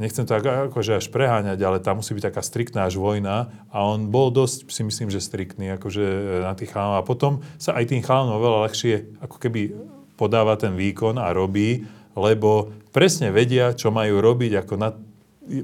nechcem to akože až preháňať, ale tam musí byť taká striktná až vojna a on bol dosť, si myslím, že striktný akože na tých chalanov. A potom sa aj tým chalanom oveľa ľahšie ako keby podáva ten výkon a robí, lebo presne vedia, čo majú robiť, ako na,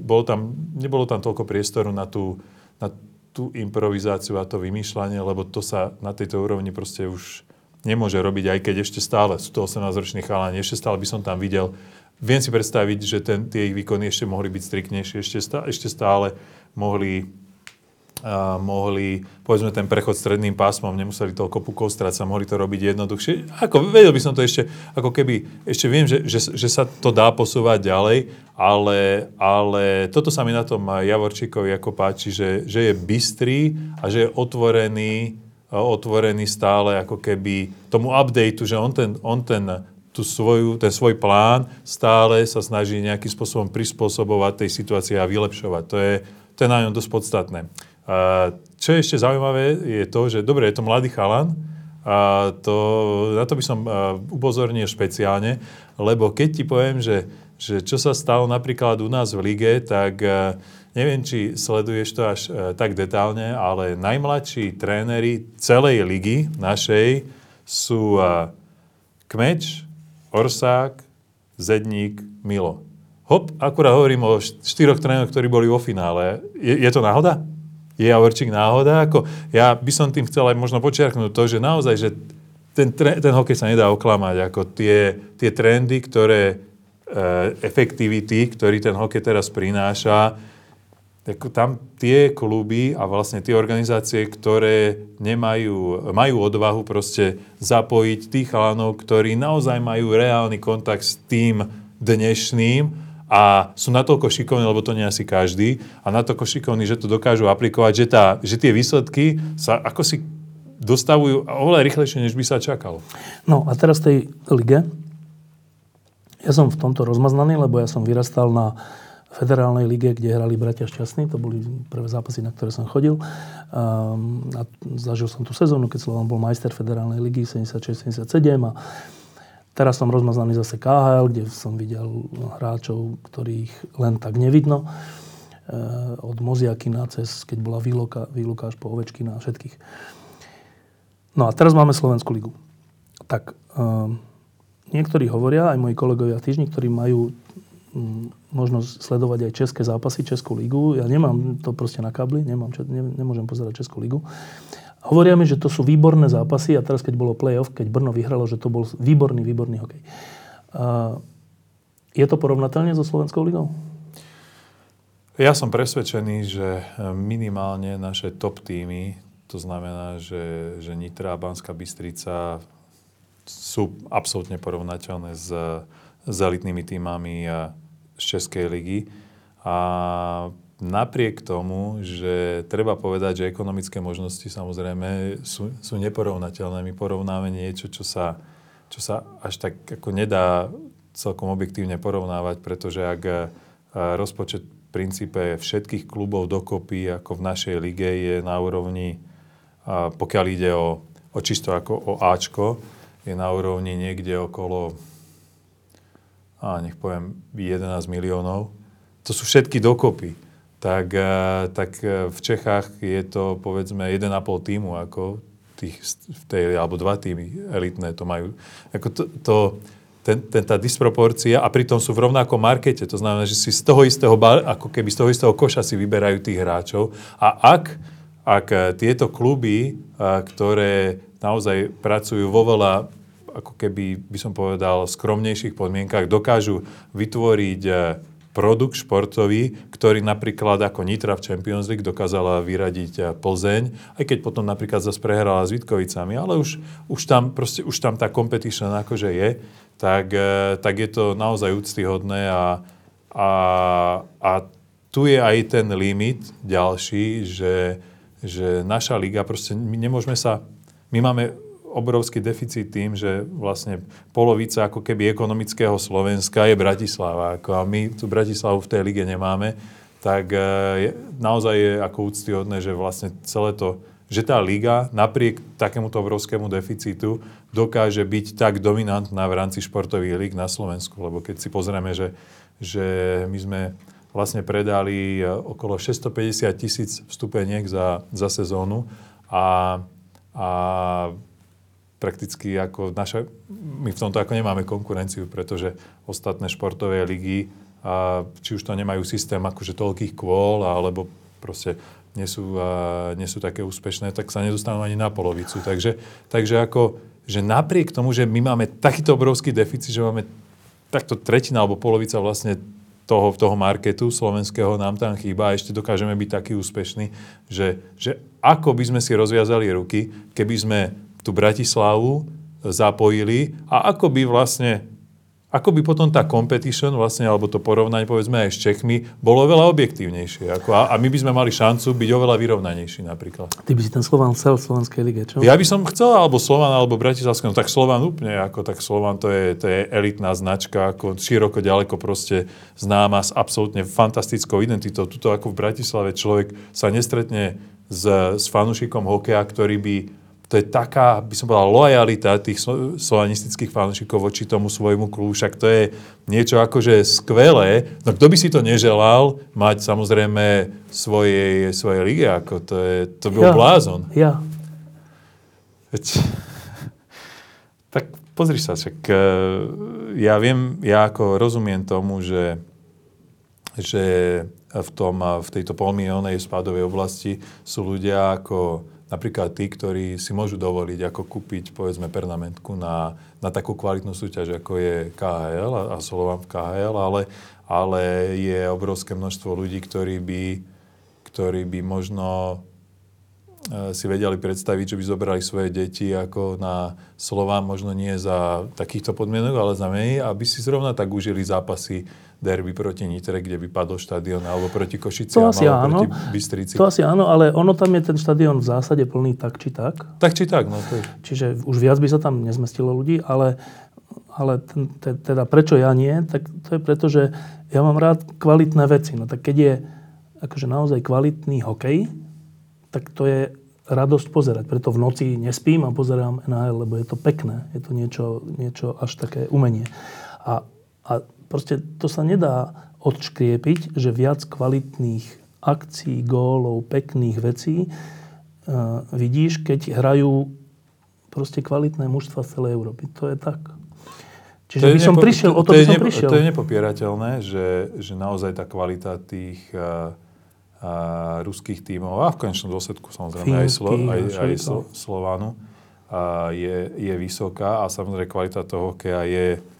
bolo tam, nebolo tam toľko priestoru na tú, na tú improvizáciu a to vymýšľanie, lebo to sa na tejto úrovni proste už nemôže robiť, aj keď ešte stále sú to 18-roční chalani, ešte stále by som tam videl. Viem si predstaviť, že ten, tie ich výkony ešte mohli byť striktnejšie, ešte stále, ešte stále mohli a mohli, povedzme, ten prechod stredným pásmom, nemuseli toľko pukov strácať, mohli to robiť jednoduchšie. Ako, vedel by som to ešte, ako keby, ešte viem, že, že, že sa to dá posúvať ďalej, ale, ale toto sa mi na tom Javorčíkovi ako páči, že, že je bystrý a že je otvorený, otvorený stále ako keby tomu updateu, že on ten, on ten tú svoju, ten svoj plán stále sa snaží nejakým spôsobom prispôsobovať tej situácii a vylepšovať. To je, to je na ňom dosť podstatné. Čo je ešte zaujímavé, je to, že dobre, je to mladý chalan, a to, na to by som upozornil špeciálne, lebo keď ti poviem, že, že čo sa stalo napríklad u nás v lige, tak neviem, či sleduješ to až tak detálne, ale najmladší tréneri celej ligy našej sú Kmeč, Orsák, Zedník, Milo. Hop, akurát hovorím o štyroch tréneroch, ktorí boli vo finále. Je, je to náhoda? Je Javorčík náhoda. Ako, ja by som tým chcel aj možno počiarknúť to, že naozaj, že ten, ten hokej sa nedá oklamať. Ako tie, tie trendy, ktoré, e, efektivity, ktorý ten hokej teraz prináša, ako tam tie kluby a vlastne tie organizácie, ktoré nemajú, majú odvahu proste zapojiť tých chalanov, ktorí naozaj majú reálny kontakt s tým dnešným, a sú natoľko šikovní, lebo to nie asi každý, a natoľko šikovní, že to dokážu aplikovať, že, tá, že tie výsledky sa ako si dostavujú oveľa rýchlejšie, než by sa čakalo. No a teraz tej lige. Ja som v tomto rozmaznaný, lebo ja som vyrastal na federálnej lige, kde hrali bratia Šťastní. To boli prvé zápasy, na ktoré som chodil. Um, a zažil som tú sezónu, keď Slovan bol majster federálnej ligy 76-77 a Teraz som rozmaznaný zase KHL, kde som videl hráčov, ktorých len tak nevidno. E, od Moziakina cez, keď bola výluka, výluka až po Ovečkina a všetkých. No a teraz máme Slovenskú ligu. Tak e, niektorí hovoria, aj moji kolegovia týždni, ktorí majú m, možnosť sledovať aj české zápasy, Českú ligu. Ja nemám to proste na kabli, nemám, ne, nemôžem pozerať Českú ligu. Hovoria mi, že to sú výborné zápasy a teraz, keď bolo play-off, keď Brno vyhralo, že to bol výborný, výborný hokej. Je to porovnateľne so Slovenskou ligou? Ja som presvedčený, že minimálne naše top týmy, to znamená, že, že Nitra a Banská Bystrica sú absolútne porovnateľné s, s elitnými týmami z Českej ligy. A napriek tomu, že treba povedať, že ekonomické možnosti samozrejme sú, sú neporovnateľné. My porovnáme niečo, čo sa čo sa až tak ako nedá celkom objektívne porovnávať, pretože ak e, rozpočet v princípe všetkých klubov dokopy ako v našej lige je na úrovni, pokiaľ ide o, o čisto ako o Ačko, je na úrovni niekde okolo, a nech poviem, 11 miliónov. To sú všetky dokopy. Tak, e, tak e, v Čechách je to povedzme 1,5 týmu ako tých, v tej, alebo dva týmy elitné to majú. Ako to, to, ten, ten, tá disproporcia a pritom sú v rovnakom markete. To znamená, že si z toho istého, ako keby z toho istého koša si vyberajú tých hráčov. A ak, ak eh, tieto kluby, eh, ktoré naozaj pracujú vo veľa, ako keby by som povedal, skromnejších podmienkach, dokážu vytvoriť eh, produkt športový, ktorý napríklad ako Nitra v Champions League dokázala vyradiť Plzeň, aj keď potom napríklad zase prehrala s Vitkovicami, ale už, už, tam, proste, už tam tá competition akože je, tak, e, tak je to naozaj úctyhodné a, a, a tu je aj ten limit ďalší, že, že naša liga, proste my nemôžeme sa, my máme obrovský deficit tým, že vlastne polovica ako keby ekonomického Slovenska je Bratislava. Ako a my tu Bratislavu v tej lige nemáme, tak e, je, naozaj je ako úctyhodné, že vlastne celé to že tá liga napriek takémuto obrovskému deficitu dokáže byť tak dominantná v rámci športových líg na Slovensku. Lebo keď si pozrieme, že, že my sme vlastne predali e, okolo 650 tisíc vstupeniek za, za sezónu a, a prakticky ako naša, my v tomto ako nemáme konkurenciu, pretože ostatné športové ligy, a, či už to nemajú systém akože toľkých kôl, alebo proste nie sú, a, nie sú také úspešné, tak sa nedostanú ani na polovicu. Takže, takže ako, že napriek tomu, že my máme takýto obrovský deficit, že máme takto tretina alebo polovica vlastne toho, toho marketu slovenského nám tam chýba a ešte dokážeme byť taký úspešní, že, že ako by sme si rozviazali ruky, keby sme tú Bratislavu zapojili a ako by vlastne ako by potom tá competition, vlastne, alebo to porovnanie, povedzme, aj s Čechmi, bolo veľa objektívnejšie. Ako, a, a my by sme mali šancu byť oveľa vyrovnanejší napríklad. Ty by si ten Slovan chcel v Slovenskej lige, čo? Ja by som chcel, alebo Slovan, alebo Bratislavský, no tak Slovan úplne, ako tak Slovan to je, to je elitná značka, ako široko, ďaleko proste známa s absolútne fantastickou identitou. Tuto ako v Bratislave človek sa nestretne s, s fanúšikom hokeja, ktorý by to je taká, by som povedal, lojalita tých slovanistických fanúšikov voči tomu svojmu klubu. Však to je niečo akože skvelé. No kto by si to neželal mať samozrejme svojej, svojej lige, ako to, je, to bol ja, blázon. Ja. Veď, tak pozri sa, však e, ja viem, ja ako rozumiem tomu, že, že v, tom, v tejto polmiliónej spádovej oblasti sú ľudia ako napríklad tí, ktorí si môžu dovoliť ako kúpiť povedzme pernamentku na, na takú kvalitnú súťaž, ako je KHL a, a Slovan v KHL, ale, ale je obrovské množstvo ľudí, ktorí by, ktorí by možno e, si vedeli predstaviť, že by zobrali svoje deti ako na Slován, možno nie za takýchto podmienok, ale za menej, aby si zrovna tak užili zápasy derby proti Nitre, kde by padol štadión, alebo proti Košiciam, to asi alebo áno. proti Bystrici. To asi áno, ale ono tam je ten štadión v zásade plný tak či tak. Tak či tak, no to je. Čiže už viac by sa tam nezmestilo ľudí, ale, ale teda prečo ja nie, tak to je preto, že ja mám rád kvalitné veci. No tak keď je akože naozaj kvalitný hokej, tak to je radosť pozerať. Preto v noci nespím a pozerám NHL, lebo je to pekné. Je to niečo, niečo až také umenie. A, a proste to sa nedá odškriepiť, že viac kvalitných akcií, gólov, pekných vecí uh, vidíš, keď hrajú proste kvalitné mužstva z celej Európy. To je tak. Čiže to by som nepo, prišiel, o to, to by som nepo, prišiel. To je nepopierateľné, že, že naozaj tá kvalita tých uh, uh, ruských tímov a v konečnom dôsledku samozrejme Finky, aj, Slo, aj, aj Slo, Slovánu uh, je, je vysoká a samozrejme kvalita toho hokeja je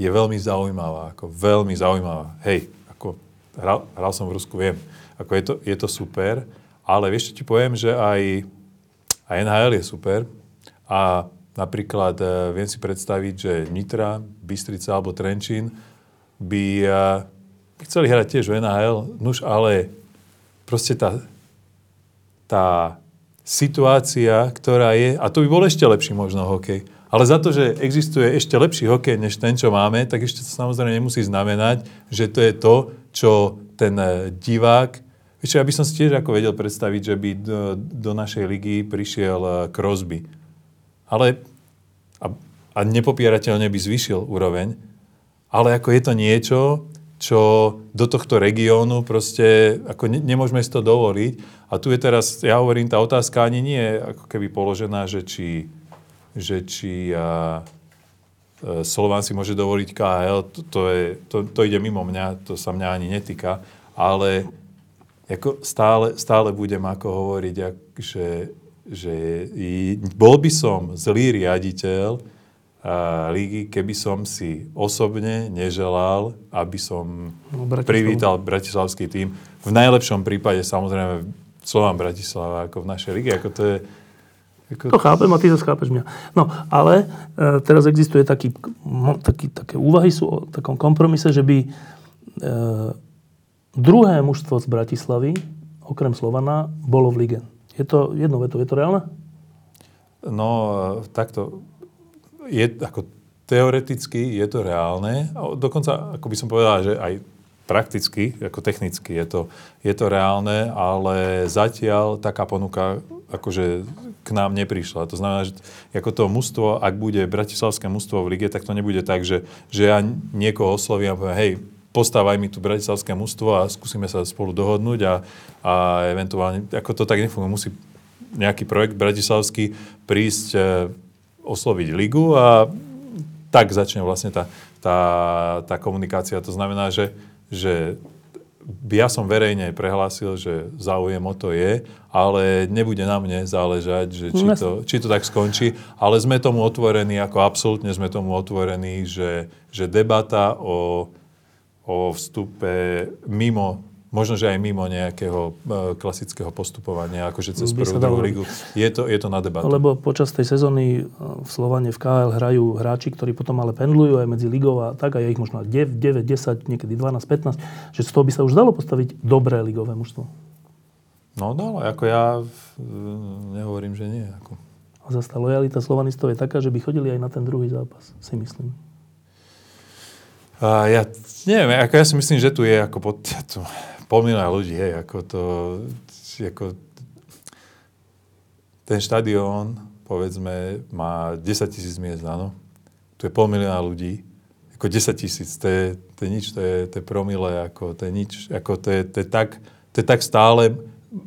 je veľmi zaujímavá. Ako veľmi zaujímavá. Hej, ako hral, hral som v Rusku, viem. Ako je to, je to super, ale vieš, čo ti poviem, že aj, aj NHL je super a napríklad uh, viem si predstaviť, že Nitra, Bystrica alebo Trenčín by, uh, chceli hrať tiež v NHL, nuž ale proste tá, tá situácia, ktorá je, a to by bol ešte lepší možno hokej, Ale za to, že existuje ešte lepší hokej, než ten, čo máme, tak ešte to samozrejme nemusí znamenať, že to je to, čo ten e, divák... Ešte, by som si tiež ako vedel predstaviť, že by do, do našej ligy prišiel e, Crosby. Ale a, a nepopierateľne by zvýšil úroveň. Ale ako je to niečo, čo do tohto regiónu proste, ako ne, nemôžeme si to dovoliť. A tu je teraz, ja hovorím, tá otázka ani nie je ako keby položená, že či že či a, e, Slován si môže dovoliť KHL, to, to, je, to, to ide mimo mňa, to sa mňa ani netýka, ale ako stále, stále budem ako hovoriť, ak, že, že bol by som zlý riaditeľ a, lígy, keby som si osobne neželal, aby som no, privítal bratislavský tým. V najlepšom prípade samozrejme Slován Bratislava ako v našej lige, ako to je ako... To chápem a ty zase chápeš mňa. No, ale e, teraz existuje taký, taký, také úvahy sú o takom kompromise, že by e, druhé mužstvo z Bratislavy, okrem Slovana, bolo v lige. Je to jedno veto, je to reálne? No, e, takto. Je, ako teoreticky je to reálne. Dokonca, ako by som povedal, že aj prakticky, ako technicky je to, je to reálne, ale zatiaľ taká ponuka akože k nám neprišla. To znamená, že ako to mužstvo, ak bude bratislavské mužstvo v lige, tak to nebude tak, že, že ja niekoho oslovím a poviem, hej, postávaj mi tu bratislavské mužstvo a skúsime sa spolu dohodnúť a, a eventuálne, ako to tak nefunguje, musí nejaký projekt bratislavský prísť, e, osloviť ligu a tak začne vlastne tá, tá, tá komunikácia. To znamená, že že ja som verejne prehlásil, že záujem o to je, ale nebude na mne záležať, že či, to, či to tak skončí. Ale sme tomu otvorení, ako absolútne sme tomu otvorení, že, že debata o, o vstupe mimo možno, že aj mimo nejakého e, klasického postupovania, akože cez prvú druhú ligu. Je to, je to na debatu. Lebo počas tej sezóny e, v Slovane v KL hrajú hráči, ktorí potom ale pendlujú aj medzi ligou a tak, a je ich možno 9, 9, 10, niekedy 12, 15, že z toho by sa už dalo postaviť dobré ligové mužstvo. No, no, ako ja nehovorím, že nie. Ako. A zase tá lojalita slovanistov je taká, že by chodili aj na ten druhý zápas, si myslím. A ja neviem, ako ja si myslím, že tu je ako pod, tu, pol ľudí, hej, ako to, ako, ten štadión, povedzme, má 10 tisíc miest, áno. Tu je pol milióna ľudí, ako 10 tisíc, to je, to je nič, to je, to je promile, ako to je nič, ako to je, to je tak, to je tak stále,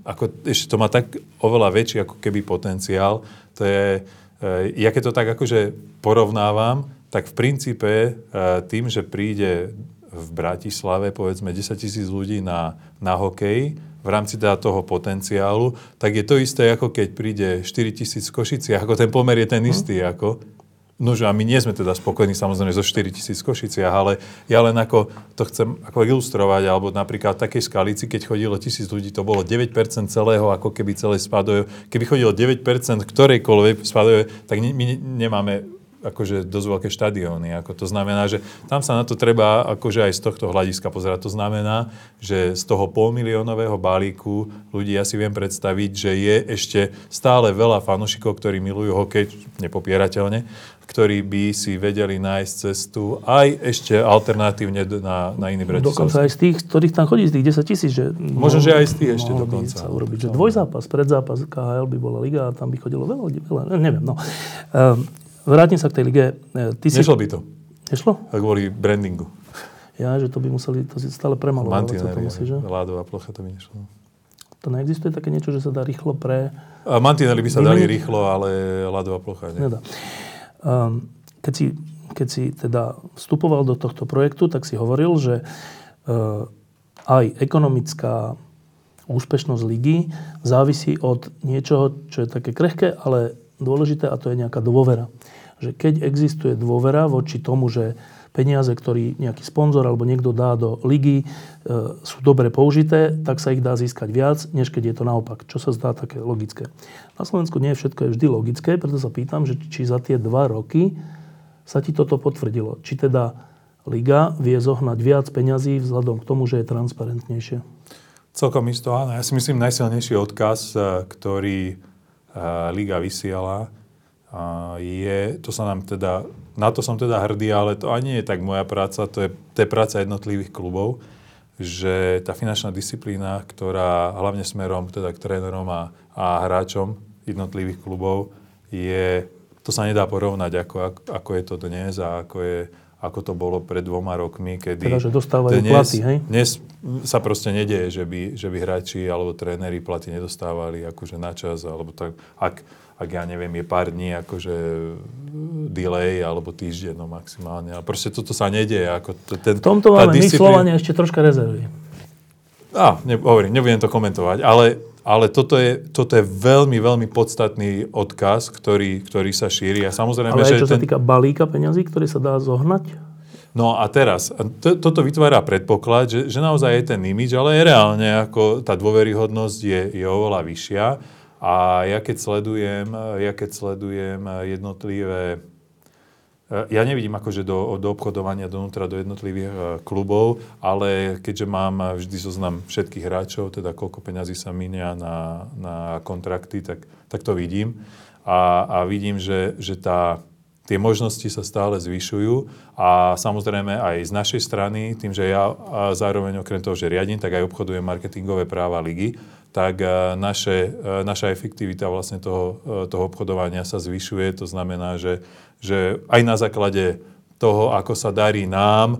ako ešte to má tak oveľa väčší ako keby potenciál, to je, e, ja keď to tak akože porovnávam, tak v princípe e, tým, že príde v Bratislave povedzme 10 tisíc ľudí na, na hokej v rámci teda toho potenciálu, tak je to isté, ako keď príde 4 tisíc v Košiciach, ako ten pomer je ten mhm. istý, ako Nože a my nie sme teda spokojní samozrejme zo 4 tisíc Košiciach, ale ja len ako to chcem ako ilustrovať, alebo napríklad v takej skalici, keď chodilo tisíc ľudí, to bolo 9% celého, ako keby celé spadoje. Keby chodilo 9% ktorejkoľvek spadoje, tak my nemáme akože dosť veľké štadióny. Ako to znamená, že tam sa na to treba akože aj z tohto hľadiska pozerať. To znamená, že z toho polmiliónového balíku ľudí ja si viem predstaviť, že je ešte stále veľa fanúšikov, ktorí milujú hokej, nepopierateľne, ktorí by si vedeli nájsť cestu aj ešte alternatívne na, na iný Bratislavský. Dokonca aj z tých, ktorých tam chodí, z tých 10 tisíc. Že Možno, že aj z tých ešte dokonca. Sa urobiť, že dvojzápas, predzápas KHL by bola liga a tam by chodilo veľa ľudí. Veľa, neviem, no. Um, Vrátim sa k tej lige. E, ty si... Nešlo by to. Nešlo? Kvôli brandingu. Ja, že to by museli, to si stále premalovať. Mantinely, musí, že? ládová plocha, to by nešlo. To neexistuje také niečo, že sa dá rýchlo pre... A mantinely by sa dali rýchlo, ale ľadová plocha nie. Nedá. Um, keď, si, keď si teda vstupoval do tohto projektu, tak si hovoril, že uh, aj ekonomická úspešnosť ligy závisí od niečoho, čo je také krehké, ale dôležité a to je nejaká dôvera. Že keď existuje dôvera voči tomu, že peniaze, ktorý nejaký sponzor alebo niekto dá do ligy, e, sú dobre použité, tak sa ich dá získať viac, než keď je to naopak, čo sa zdá také logické. Na Slovensku nie je všetko je vždy logické, preto sa pýtam, že či za tie dva roky sa ti toto potvrdilo. Či teda liga vie zohnať viac peňazí vzhľadom k tomu, že je transparentnejšie. Celkom isto áno. Ja si myslím najsilnejší odkaz, e, ktorý Liga vysiela, je, to sa nám teda, na to som teda hrdý, ale to ani nie je tak moja práca, to je, to je práca jednotlivých klubov, že tá finančná disciplína, ktorá hlavne smerom teda k trénerom a, a hráčom jednotlivých klubov je, to sa nedá porovnať, ako, ako je to dnes a ako je ako to bolo pred dvoma rokmi, kedy... Teda, že dostávajú dnes, platy, hej? Dnes sa proste nedieje, že by, že by hráči alebo tréneri platy nedostávali akože na čas, alebo tak, ak, ak ja neviem, je pár dní akože delay, alebo týždeň no maximálne. Ale proste toto sa nedieje. Ako ten, v tomto máme disciplín... my ešte troška rezervy. Á, ne, hovorím, nebudem to komentovať, ale ale toto je, toto je veľmi, veľmi podstatný odkaz, ktorý, ktorý sa šíri. A samozrejme, Ale aj čo ten... sa týka balíka peňazí, ktorý sa dá zohnať? No a teraz, to, toto vytvára predpoklad, že, že naozaj je ten imič, ale je reálne, ako tá dôveryhodnosť je, je oveľa vyššia. A ja keď sledujem, ja keď sledujem jednotlivé ja nevidím akože do, do obchodovania donútra do jednotlivých e, klubov, ale keďže mám vždy zoznam všetkých hráčov, teda koľko peňazí sa minia na, na kontrakty, tak, tak to vidím. A, a vidím, že, že tá, tie možnosti sa stále zvyšujú a samozrejme aj z našej strany, tým, že ja zároveň okrem toho, že riadím, tak aj obchodujem marketingové práva ligy, tak e, naše, e, naša efektivita vlastne toho, toho obchodovania sa zvyšuje. To znamená, že že aj na základe toho, ako sa darí nám e,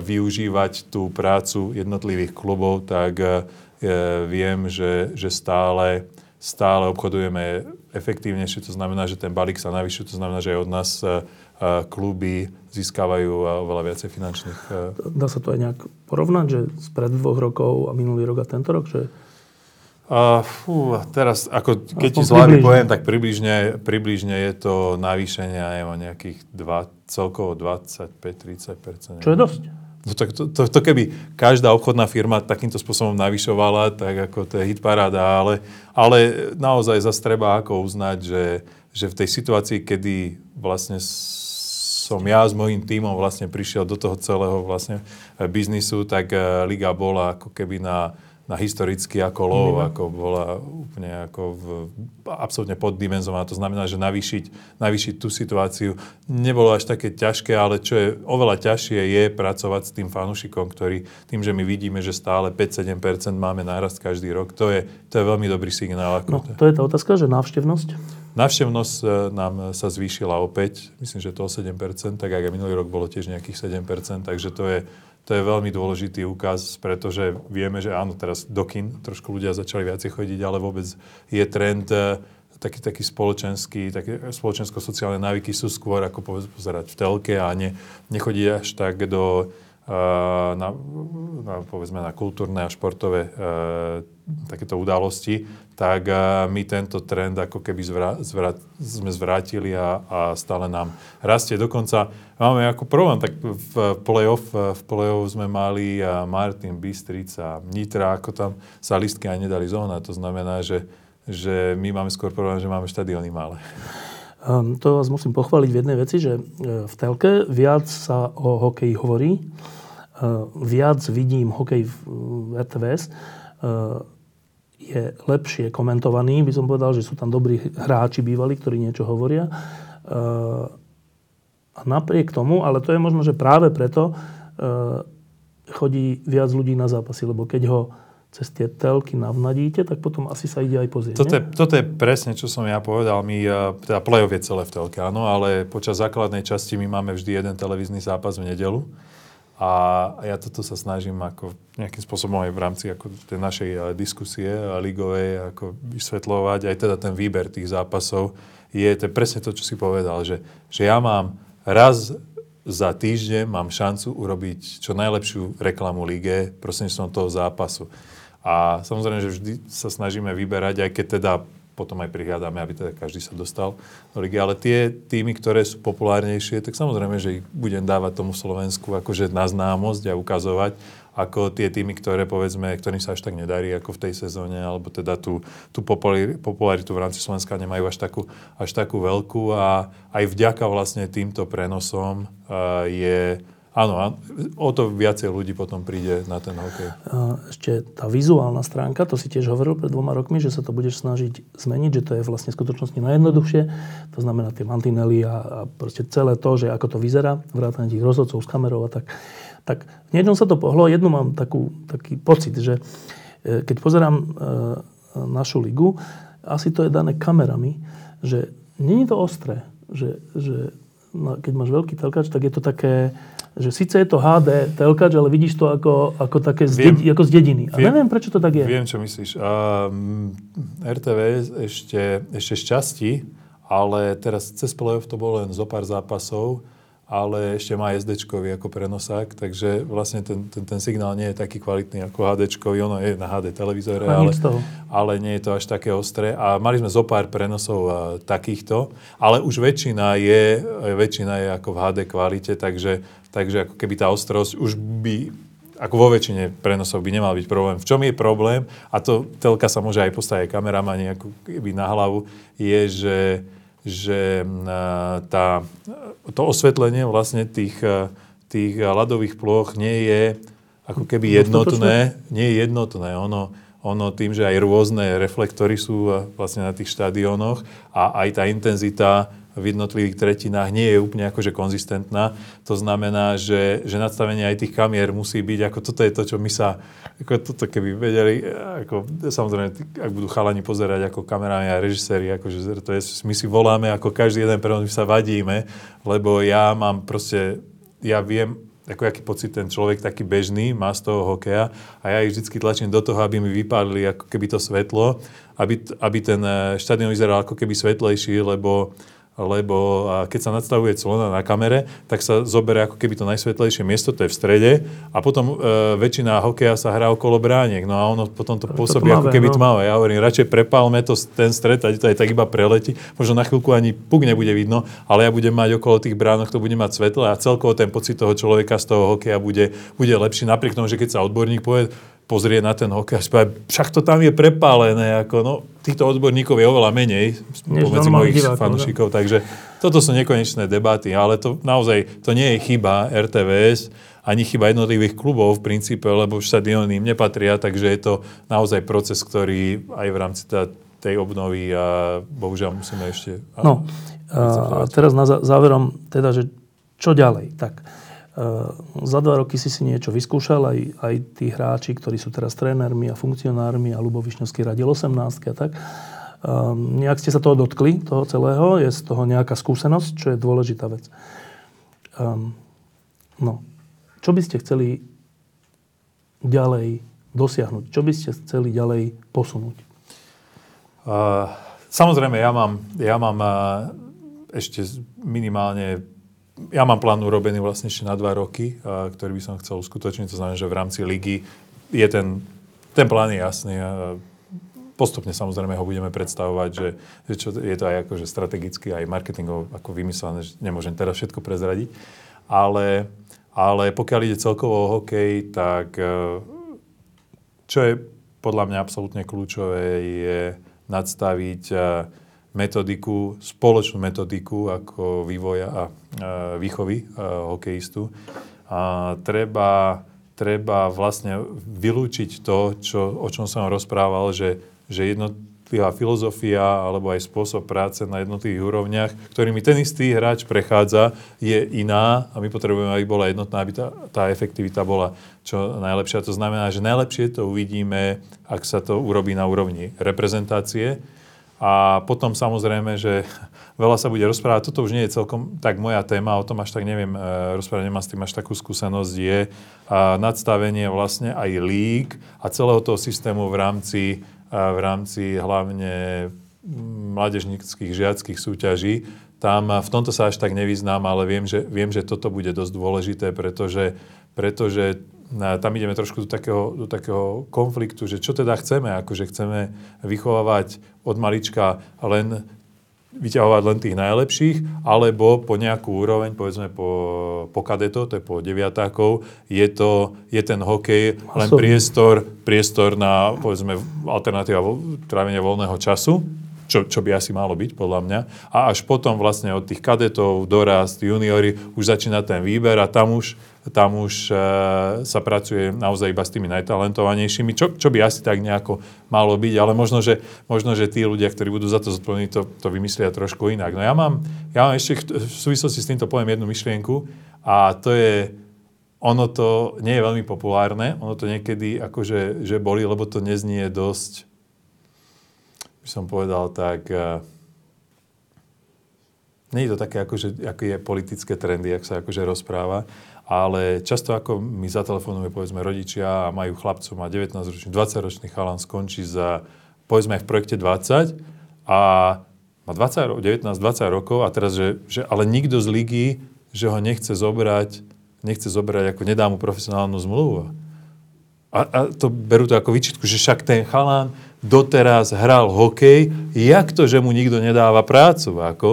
využívať tú prácu jednotlivých klubov, tak e, viem, že, že stále, stále obchodujeme efektívnejšie. To znamená, že ten balík sa navyšuje, to znamená, že aj od nás e, kluby získavajú oveľa viacej finančných... Dá sa to aj nejak porovnať, že spred dvoch rokov a minulý rok a tento rok, že Uh, fú, teraz, ako keď ti z hlavy poviem, tak približne, približne je to navýšenie o nejakých dva, celkovo 25-30%. Čo je dosť. No tak to, to, to keby každá obchodná firma takýmto spôsobom navyšovala, tak ako to je hit paráda, ale, ale naozaj zase treba ako uznať, že, že v tej situácii, kedy vlastne som ja s mojím tímom vlastne prišiel do toho celého vlastne biznisu, tak eh, Liga bola ako keby na na historicky ako mm. ako bola úplne ako v, absolútne poddimenzovaná. To znamená, že navýšiť, navýšiť tú situáciu nebolo až také ťažké, ale čo je oveľa ťažšie je pracovať s tým fanúšikom, ktorý tým, že my vidíme, že stále 5-7% máme nárast každý rok, to je, to je veľmi dobrý signál. Ako no, to je tá otázka, že návštevnosť? Návštevnosť e, nám sa zvýšila opäť, myslím, že to o 7%, tak aj minulý rok bolo tiež nejakých 7%, takže to je to je veľmi dôležitý úkaz, pretože vieme, že áno, teraz do kin trošku ľudia začali viacej chodiť, ale vôbec je trend eh, taký, taký spoločenský, také spoločensko-sociálne návyky sú skôr ako pozerať v telke a ne, nechodiť až tak do, na, na, povedzme, na kultúrne a športové uh, takéto udalosti, tak my tento trend ako keby zvra, zvra, sme zvrátili a, a stále nám rastie. Dokonca máme ako problém, tak v play-off, v play-off sme mali Martin Bystrica, Nitra, ako tam sa listky aj nedali zohnať. To znamená, že, že my máme skôr problém, že máme štadióny malé. Um, to vás musím pochváliť v jednej veci, že e, v telke viac sa o hokeji hovorí, uh, viac vidím hokej v, RTVS. Uh, je lepšie komentovaný. By som povedal, že sú tam dobrí hráči bývali, ktorí niečo hovoria. A napriek tomu, ale to je možno, že práve preto chodí viac ľudí na zápasy, lebo keď ho cez tie telky navnadíte, tak potom asi sa ide aj pozrieť. Toto je, toto je presne, čo som ja povedal. My, eh, teda play-off je celé v telke, áno, ale počas základnej časti my máme vždy jeden televízny zápas v nedelu. A ja toto sa snažím ako nejakým spôsobom aj v rámci ako tej našej eh, diskusie a ligovej ako vysvetľovať aj teda ten výber tých zápasov. Je to presne to, čo si povedal, že, že ja mám raz za týždeň mám šancu urobiť čo najlepšiu reklamu lige prostredníctvom toho zápasu. A samozrejme, že vždy sa snažíme vyberať, aj keď teda potom aj prihľadáme, aby teda každý sa dostal do ligy. Ale tie týmy, ktoré sú populárnejšie, tak samozrejme, že ich budem dávať tomu Slovensku akože na známosť a ukazovať, ako tie týmy, ktoré povedzme, ktorým sa až tak nedarí ako v tej sezóne, alebo teda tú, tú popularitu v rámci Slovenska nemajú až takú, až takú veľkú a aj vďaka vlastne týmto prenosom uh, je áno, o to viacej ľudí potom príde na ten hokej. Ešte tá vizuálna stránka, to si tiež hovoril pred dvoma rokmi, že sa to budeš snažiť zmeniť, že to je vlastne skutočnosti najjednoduchšie. To znamená tie mantinely a, a proste celé to, že ako to vyzerá, vrátane tých rozhodcov s kamerou a tak. Tak v niečom sa to pohlo. Jednu mám takú, taký pocit, že e, keď pozerám e, našu ligu, asi to je dané kamerami, že není to ostré, že, že keď máš veľký telkač, tak je to také, že síce je to HD telkač, ale vidíš to ako, ako také z, viem, dedi, ako z dediny. A viem, neviem, prečo to tak je. Viem, čo myslíš. Um, RTV ešte, ešte šťastí, ale teraz cez playoff to bolo len zo pár zápasov ale ešte má SD ako prenosák, takže vlastne ten, ten, ten signál nie je taký kvalitný ako HD, ono je na HD televízore, ale, ale nie je to až také ostré. A mali sme zo pár prenosov a, takýchto, ale už väčšina je, väčšina je ako v HD kvalite, takže, takže ako keby tá ostrosť už by ako vo väčšine prenosov by nemal byť problém. V čom je problém, a to telka sa môže aj postaviť kameramani ako keby na hlavu, je, že že tá, to osvetlenie vlastne tých, tých ľadových ploch nie je ako keby jednotné. Nie je jednotné. Ono, ono tým, že aj rôzne reflektory sú vlastne na tých štadiónoch a aj tá intenzita v jednotlivých tretinách nie je úplne akože konzistentná. To znamená, že, že nadstavenie aj tých kamier musí byť, ako toto je to, čo my sa, ako toto keby vedeli, ako, samozrejme, ak budú chalani pozerať ako kameráni a režiséri, akože to je, my si voláme ako každý jeden prenos, my sa vadíme, lebo ja mám proste, ja viem, ako aký pocit ten človek taký bežný má z toho hokeja a ja ich vždy tlačím do toho, aby mi vypálili ako keby to svetlo, aby, aby ten eh, štadión vyzeral ako keby svetlejší, lebo lebo keď sa nadstavuje clona na kamere, tak sa zoberie ako keby to najsvetlejšie miesto, to je v strede a potom e, väčšina hokeja sa hrá okolo brániek, no a ono potom to pôsobí to tmavé, ako keby no. tmavé. Ja hovorím, radšej prepálme to, ten stred, a to aj tak iba preletí, možno na chvíľku ani puk nebude vidno, ale ja budem mať okolo tých bránok, to bude mať svetlo a celkovo ten pocit toho človeka z toho hokeja bude, bude lepší, napriek tomu, že keď sa odborník povie, pozrie na ten hokej a spáva, však to tam je prepálené, ako no, týchto odborníkov je oveľa menej pomedzi mojich divákov, fanúšikov, takže toto sú nekonečné debaty, ale to naozaj, to nie je chyba RTVS, ani chyba jednotlivých klubov v princípe, lebo štadióny im nepatria, takže je to naozaj proces, ktorý aj v rámci tá, tej obnovy a bohužiaľ musíme ešte... No, a teraz na záverom, teda, že čo ďalej? Tak, za dva roky si si niečo vyskúšal, aj, aj tí hráči, ktorí sú teraz trénermi a funkcionármi a Lubo Višňovský radil 18 a tak. Um, nejak ste sa toho dotkli, toho celého, je z toho nejaká skúsenosť, čo je dôležitá vec. Um, no, čo by ste chceli ďalej dosiahnuť? Čo by ste chceli ďalej posunúť? Uh, samozrejme, ja mám, ja mám uh, ešte minimálne ja mám plán urobený vlastne ešte na dva roky, ktorý by som chcel uskutočniť. To znamená, že v rámci ligy je ten, ten plán je jasný. A postupne samozrejme ho budeme predstavovať, že, že čo, je to aj akože strategicky, aj marketingov ako vymyslené, že nemôžem teraz všetko prezradiť. Ale, ale pokiaľ ide celkovo o hokej, tak e, čo je podľa mňa absolútne kľúčové, je nadstaviť e, metodiku, spoločnú metodiku ako vývoja a výchovy hokejistu. A treba, treba vlastne vylúčiť to, čo, o čom som rozprával, že, že jednotlivá filozofia alebo aj spôsob práce na jednotlivých úrovniach, ktorými ten istý hráč prechádza, je iná a my potrebujeme, aby bola jednotná, aby tá, tá efektivita bola čo najlepšia. To znamená, že najlepšie to uvidíme, ak sa to urobí na úrovni reprezentácie, a potom samozrejme, že *laughs* veľa sa bude rozprávať. Toto už nie je celkom tak moja téma, o tom až tak neviem e, rozprávať, nemám s tým až takú skúsenosť, je nadstavenie vlastne aj lík a celého toho systému v rámci, v rámci hlavne mládežníckých žiackých súťaží. Tam v tomto sa až tak nevyznám, ale viem, že, viem, že toto bude dosť dôležité, pretože, pretože tam ideme trošku do takého, do takého konfliktu, že čo teda chceme, akože chceme vychovávať od malička len vyťahovať len tých najlepších, alebo po nejakú úroveň, povedzme po, po kadeto, to je po deviatákov, je, to, je ten hokej len priestor, priestor na, povedzme, alternatíva trávenia voľného času, čo, čo by asi malo byť podľa mňa. A až potom vlastne od tých kadetov, dorast, juniori, už začína ten výber a tam už, tam už e, sa pracuje naozaj iba s tými najtalentovanejšími, čo, čo by asi tak nejako malo byť, ale možno, že, možno, že tí ľudia, ktorí budú za to zodpovední, to, to vymyslia trošku inak. No ja mám, ja mám ešte v súvislosti s týmto poviem jednu myšlienku a to je, ono to nie je veľmi populárne, ono to niekedy akože že boli, lebo to neznie dosť by som povedal tak, uh, nie je to také, akože, ako je politické trendy, ak sa akože rozpráva, ale často ako mi zatelefonuje povedzme rodičia a majú chlapcov, má 19-ročný, 20-ročný chalan, skončí za povedzme aj v projekte 20 a má 20, 19-20 rokov a teraz, že, že ale nikto z ligy, že ho nechce zobrať, nechce zobrať ako nedá mu profesionálnu zmluvu. A, a to berú to ako vyčitku, že však ten chalán doteraz hral hokej, jak to, že mu nikto nedáva prácu, ako?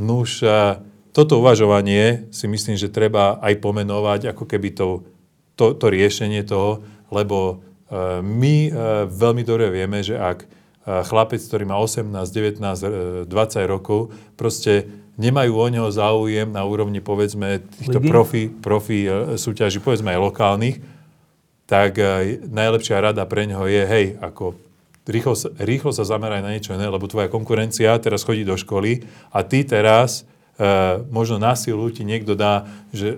Nuž, toto uvažovanie si myslím, že treba aj pomenovať, ako keby to, to, to riešenie toho, lebo e, my e, veľmi dobre vieme, že ak e, chlapec, ktorý má 18, 19, 20 rokov, proste nemajú o neho záujem na úrovni, povedzme, týchto profi, profi súťaží, povedzme aj lokálnych, tak najlepšia rada pre neho je, hej, ako rýchlo, rýchlo sa zameraj na niečo iné, lebo tvoja konkurencia teraz chodí do školy a ty teraz e, možno na silu ti niekto dá, že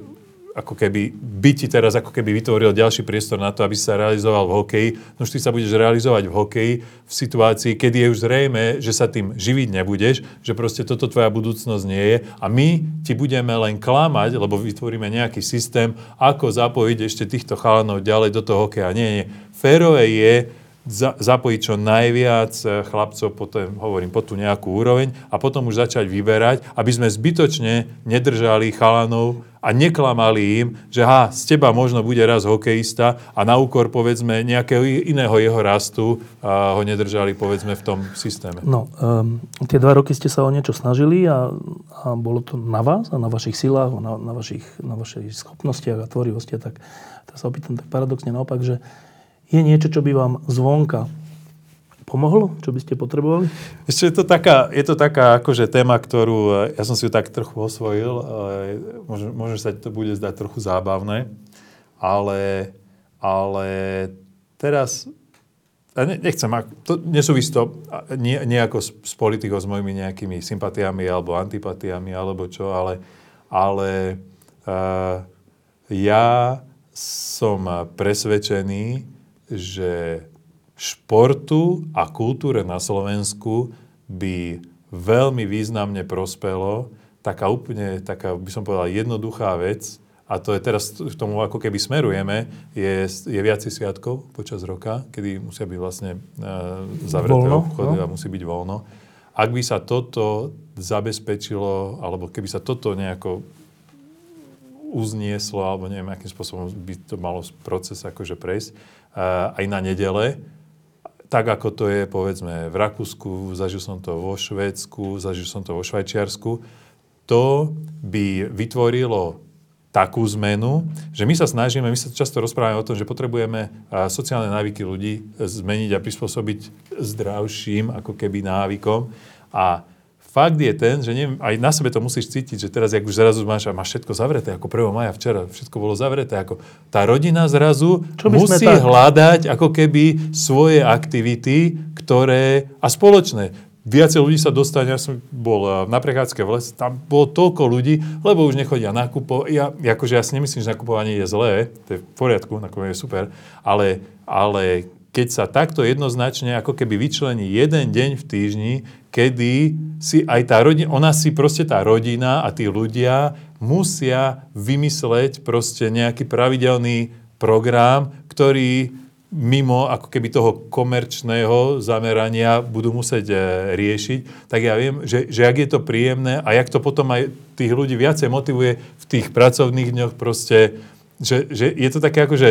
ako keby, by ti teraz ako keby vytvoril ďalší priestor na to, aby sa realizoval v hokeji. No už ty sa budeš realizovať v hokeji v situácii, kedy je už zrejme, že sa tým živiť nebudeš, že proste toto tvoja budúcnosť nie je a my ti budeme len klamať, lebo vytvoríme nejaký systém, ako zapojiť ešte týchto chalanov ďalej do toho hokeja. Nie, nie. Férové je, za, zapojiť čo najviac eh, chlapcov, potom, hovorím, po tú nejakú úroveň a potom už začať vyberať, aby sme zbytočne nedržali chalanov a neklamali im, že ha, z teba možno bude raz hokejista a na úkor, povedzme, nejakého iného jeho rastu a ho nedržali, povedzme, v tom systéme. No, um, tie dva roky ste sa o niečo snažili a, a bolo to na vás a na vašich silách, na, na, vašich, na vašich schopnostiach a tvorivosti. Tak, tak sa opýtam tak paradoxne naopak, že je niečo, čo by vám zvonka pomohlo? Čo by ste potrebovali? Ešte je to taká, je to taká akože téma, ktorú ja som si ju tak trochu osvojil. Možno, možno sa to bude zdať trochu zábavné, ale, ale teraz nechcem, to nesúvisí to nejako s, s politikou, s mojimi nejakými sympatiami alebo antipatiami alebo čo, ale, ale uh, ja som presvedčený, že športu a kultúre na Slovensku by veľmi významne prospelo taká úplne, taká by som povedal, jednoduchá vec, a to je teraz k tomu ako keby smerujeme, je, je viacej sviatkov počas roka, kedy musia byť vlastne uh, zavreté voľno, obchody no? a musí byť voľno. Ak by sa toto zabezpečilo, alebo keby sa toto nejako uznieslo, alebo neviem, akým spôsobom by to malo proces akože prejsť, aj na nedele, tak ako to je povedzme v Rakúsku, zažil som to vo Švédsku, zažil som to vo Švajčiarsku, to by vytvorilo takú zmenu, že my sa snažíme, my sa často rozprávame o tom, že potrebujeme sociálne návyky ľudí zmeniť a prispôsobiť zdravším ako keby návykom. A fakt je ten, že neviem, aj na sebe to musíš cítiť, že teraz, jak už zrazu máš, máš všetko zavreté, ako 1. maja včera, všetko bolo zavreté, ako tá rodina zrazu musí tak... hľadať ako keby svoje aktivity, ktoré, a spoločné. Viacej ľudí sa dostane, ja som bol eh, na prechádzke v lese, tam bolo toľko ľudí, lebo už nechodia nakupovať. Ja, akože ja si nemyslím, že nakupovanie je zlé, to je v poriadku, nakupovanie je super, ale, ale keď sa takto jednoznačne ako keby vyčlení jeden deň v týždni, kedy si aj tá rodina, ona si proste tá rodina a tí ľudia musia vymysleť proste nejaký pravidelný program, ktorý mimo ako keby toho komerčného zamerania budú musieť e, riešiť, tak ja viem, že, že ak je to príjemné a jak to potom aj tých ľudí viacej motivuje v tých pracovných dňoch proste, že, že je to také ako, že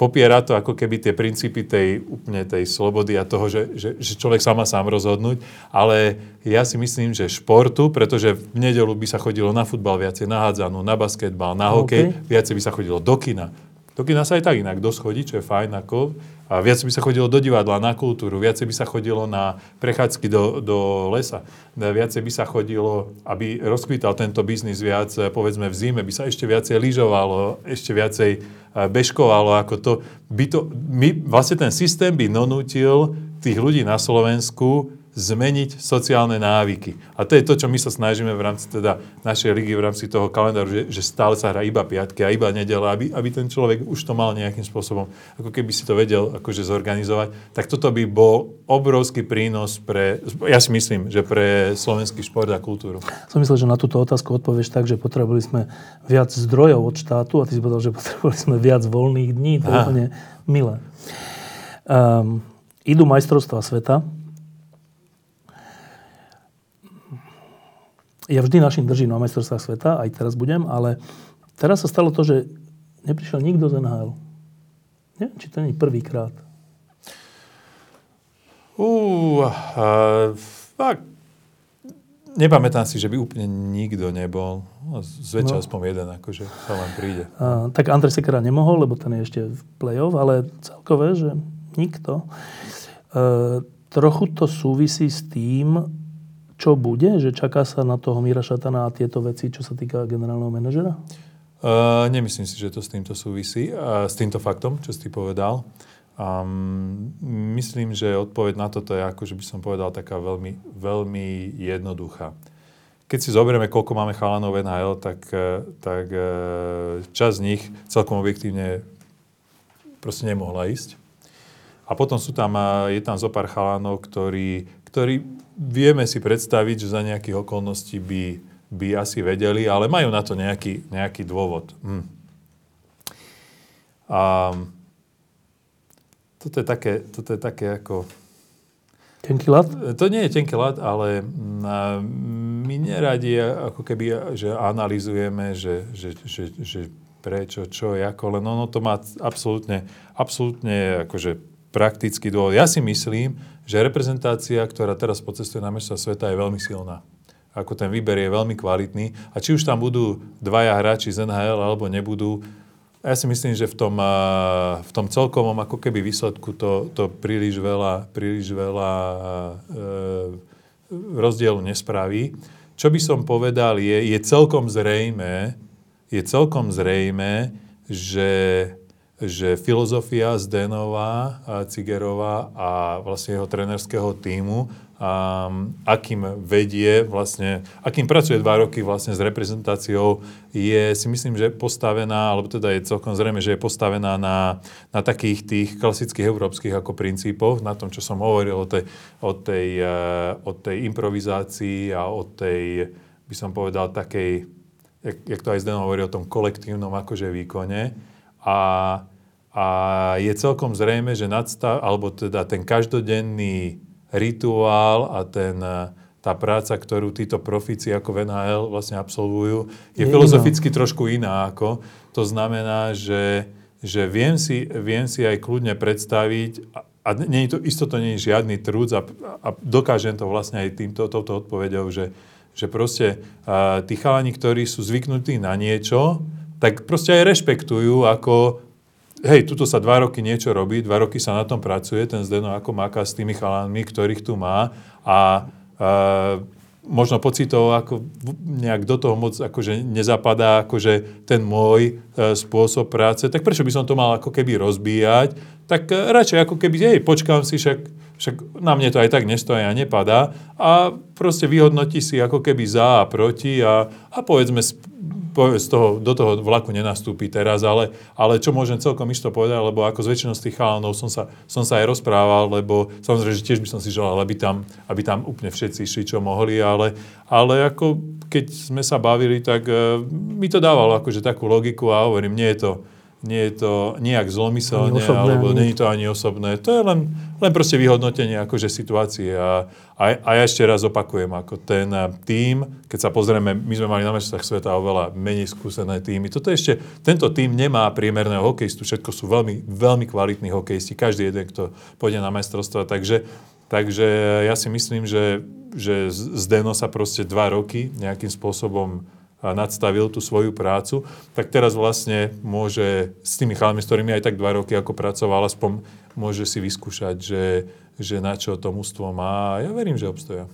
popiera to ako keby tie princípy tej úplne tej slobody a toho, že, že, že človek sa má sám rozhodnúť, ale ja si myslím, že športu, pretože v nedelu by sa chodilo na futbal viacej, na hádzanú, na basketbal, na hokej, okay. viacej by sa chodilo do kina, Do kina sa aj tak inak dosť chodí, čo je fajn, ako, a viac by sa chodilo do divadla, na kultúru, viacej by sa chodilo na prechádzky do, do lesa, viacej by sa chodilo, aby rozkvítal tento biznis viac, povedzme v zime, by sa ešte viacej lyžovalo, ešte viacej e, bežkovalo, ako to, by to, my, vlastne ten systém by donútil tých ľudí na Slovensku zmeniť sociálne návyky. A to je to, čo my sa snažíme v rámci teda našej ligy, v rámci toho kalendáru, že, že stále sa hrá iba piatky a iba nedela, aby, aby ten človek už to mal nejakým spôsobom, ako keby si to vedel akože zorganizovať. Tak toto by bol obrovský prínos pre, ja si myslím, že pre slovenský šport a kultúru. Som myslel, že na túto otázku odpovieš tak, že potrebovali sme viac zdrojov od štátu a ty si povedal, že potrebovali sme viac voľných dní. To je úplne milé. Um, idú majstrovstvá sveta, ja vždy našim držím na majstrovstvách sveta, aj teraz budem, ale teraz sa stalo to, že neprišiel nikto z NHL. Neviem, či to nie je prvýkrát. Uh, uh, fakt, nepamätám si, že by úplne nikto nebol. No, zväčša no. aspoň jeden, akože sa len príde. Uh, tak Andrej Sekera nemohol, lebo ten je ešte v play-off, ale celkové, že nikto. Uh, trochu to súvisí s tým, čo bude? Že čaká sa na toho Míra Šatana a tieto veci, čo sa týka generálneho manažera? Uh, nemyslím si, že to s týmto súvisí, uh, s týmto faktom, čo si povedal. Um, myslím, že odpoveď na toto je, ako že by som povedal, taká veľmi, veľmi jednoduchá. Keď si zoberieme, koľko máme chalanov NHL, tak, e, tak e, časť z nich celkom objektívne proste nemohla ísť. A potom sú tam, je tam zo pár chalanov, ktorí, ktorí vieme si predstaviť, že za nejakých okolností by, by asi vedeli, ale majú na to nejaký, nejaký dôvod. Hm. A toto je také, toto je také ako... Tenký lat? To nie je tenký lat, ale mm, my neradi ako keby, že analizujeme, že, že, že, že prečo, čo, ako, len ono to má absolútne, absolútne akože praktický dôvod. Ja si myslím, že reprezentácia, ktorá teraz pocestuje na mesta sveta, je veľmi silná. Ako ten výber je veľmi kvalitný. A či už tam budú dvaja hráči z NHL alebo nebudú, ja si myslím, že v tom, v tom celkovom ako keby výsledku to, to príliš veľa, príliš veľa e, rozdielu nespraví. Čo by som povedal je, je celkom zrejme, je celkom zrejme, že že filozofia Zdenová, Cigerová a vlastne jeho trenerského týmu, um, akým vedie vlastne, akým pracuje dva roky vlastne s reprezentáciou, je si myslím, že postavená, alebo teda je celkom zrejme, že je postavená na, na takých tých klasických európskych ako princípoch, na tom, čo som hovoril o tej, o tej, uh, o tej improvizácii a o tej, by som povedal, takej, jak, jak to aj Zdeno hovorí o tom kolektívnom akože výkone. A a je celkom zrejme, že nadstav, alebo teda ten každodenný rituál a ten, tá práca, ktorú títo profíci ako v NHL vlastne absolvujú, je, je filozoficky iná. trošku iná ako. To znamená, že, že viem, si, viem si aj kľudne predstaviť, a nie je to, isto to nie je žiadny trúc a, a dokážem to vlastne aj týmto, touto odpovedou, že, že proste uh, tí chalani, ktorí sú zvyknutí na niečo, tak proste aj rešpektujú ako hej, tuto sa dva roky niečo robí, dva roky sa na tom pracuje, ten Zdeno ako máka s tými chalánmi, ktorých tu má a e, možno pocitovo ako nejak do toho moc akože nezapadá akože ten môj e, spôsob práce, tak prečo by som to mal ako keby rozbíjať? Tak e, radšej ako keby, hej, počkám si, však, však na mne to aj tak nestojí a nepadá. A proste vyhodnotí si ako keby za a proti a, a povedzme z toho, do toho vlaku nenastúpi teraz, ale, ale čo môžem celkom isto povedať, lebo ako z väčšinou z tých chalanov som sa, som sa aj rozprával, lebo samozrejme, že tiež by som si želal, aby tam, aby tam úplne všetci išli, čo mohli, ale, ale ako keď sme sa bavili, tak uh, mi to dávalo akože takú logiku a hovorím, nie je to, nie je to nejak zlomyselne, alebo je to ani osobné. To je len, len proste vyhodnotenie akože situácie. A, a, a ja ešte raz opakujem, ako ten tým, keď sa pozrieme, my sme mali na mestách sveta oveľa menej skúsené týmy. Toto ešte, tento tým nemá priemerného hokejistu, všetko sú veľmi, veľmi kvalitní hokejisti, každý jeden, kto pôjde na majstrovstva. Takže, takže ja si myslím, že, že Zdeno sa proste dva roky nejakým spôsobom nadstavil tú svoju prácu, tak teraz vlastne môže s tými chalami, s ktorými aj tak dva roky ako pracoval, aspoň môže si vyskúšať, že, že na čo to mústvo má. Ja verím, že obstoja.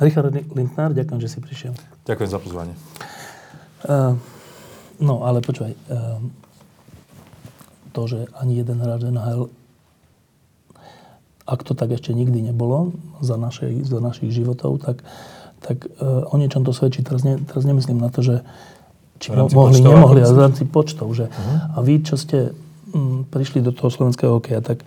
Richard Lindner, ďakujem, že si prišiel. Ďakujem za pozvanie. Uh, no, ale počúvaj. Uh, to, že ani jeden hráč NHL ak to tak ešte nikdy nebolo za, našej, za našich životov, tak, tak uh, o niečom to svedčí. Teraz, ne, teraz nemyslím na to, že či mo- mohli, počtov, nemohli, ale v rámci počtov. Že, uh-huh. A vy, čo ste m, prišli do toho slovenského hokeja, tak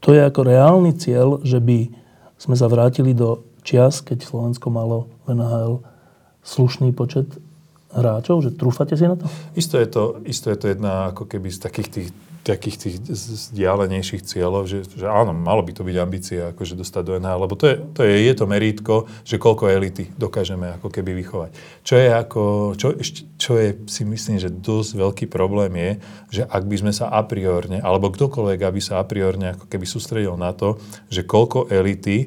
to je ako reálny cieľ, že by sme sa vrátili do čias, keď Slovensko malo v NHL slušný počet hráčov? Že trúfate si na to? Isto je to, isto je to jedna ako keby z takých tých takých tých vzdialenejších cieľov, že, že áno, malo by to byť ambícia, akože dostať do NHL, lebo to je, to je, je to merítko, že koľko elity dokážeme ako keby vychovať. Čo je ako, čo, čo je si myslím, že dosť veľký problém je, že ak by sme sa a priorne, alebo kdokoľvek, aby sa a priorne ako keby sústredil na to, že koľko elity,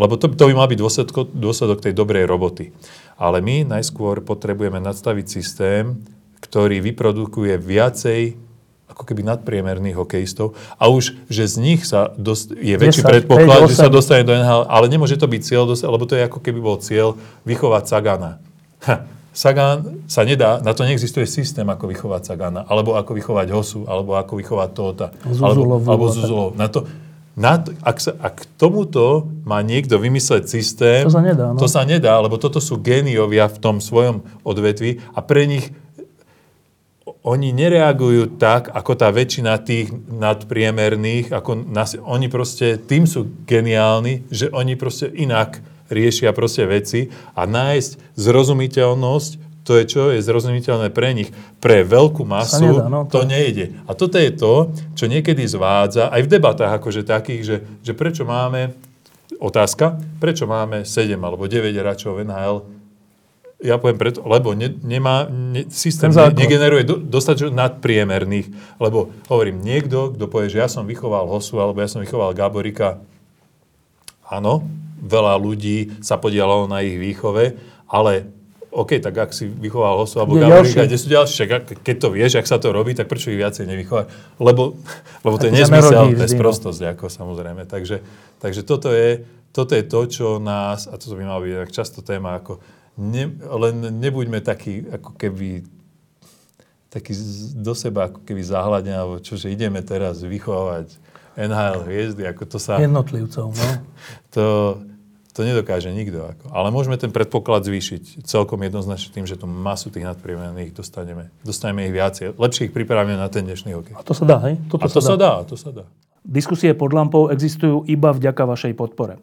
lebo to, to by mal byť dôsledok, dôsledok tej dobrej roboty. Ale my najskôr potrebujeme nadstaviť systém, ktorý vyprodukuje viacej ako keby nadpriemerných hokejistov a už, že z nich sa dost, je väčší 10, predpoklad, 5, že sa dostane do NHL, ale nemôže to byť cieľ, lebo to je ako keby bol cieľ vychovať Sagana. Ha, Sagan sa nedá, na to neexistuje systém, ako vychovať Sagana, alebo ako vychovať Hosu, alebo ako vychovať Tóta, alebo, alebo Zuzulov. Na to, na to, ak, sa, ak tomuto má niekto vymysleť systém, to sa nedá. No. To sa nedá, lebo toto sú géniovia v tom svojom odvetvi a pre nich oni nereagujú tak, ako tá väčšina tých nadpriemerných, ako nás, oni proste, tým sú geniálni, že oni proste inak riešia proste veci a nájsť zrozumiteľnosť, to je čo je zrozumiteľné pre nich. Pre veľkú masu nedá, no, to... to nejde. A toto je to, čo niekedy zvádza, aj v debatách akože takých, že, že prečo máme, otázka, prečo máme 7 alebo 9 hráčov NHL, ja poviem preto, lebo ne, nemá, ne, systém ne, negeneruje do, dostačne nadpriemerných, lebo hovorím, niekto, kto povie, že ja som vychoval Hosu, alebo ja som vychoval Gáborika, áno, veľa ľudí sa podielalo na ich výchove, ale OK, tak ak si vychoval Hosu alebo Gáborika, kde sú ďalšie, keď to vieš, ak sa to robí, tak prečo ich viacej nevychovať? Lebo, *laughs* lebo to je nezmysel, to je no. sprostosť, ako samozrejme. Takže, takže toto, je, toto je to, čo nás, a to by malo byť tak často téma, ako ne, len nebuďme takí, ako keby taký do seba ako keby zahľadne, alebo čo, že ideme teraz vychovávať NHL hviezdy, ako to sa... Jednotlivcov, no. *laughs* To, to nedokáže nikto. Ako. Ale môžeme ten predpoklad zvýšiť celkom jednoznačne tým, že tu masu tých nadpriemerných dostaneme. Dostaneme ich viacej. Lepšie ich pripravíme na ten dnešný hokej. A to sa dá, hej? Toto A to sa dá. sa dá, to sa dá. Diskusie pod lampou existujú iba vďaka vašej podpore.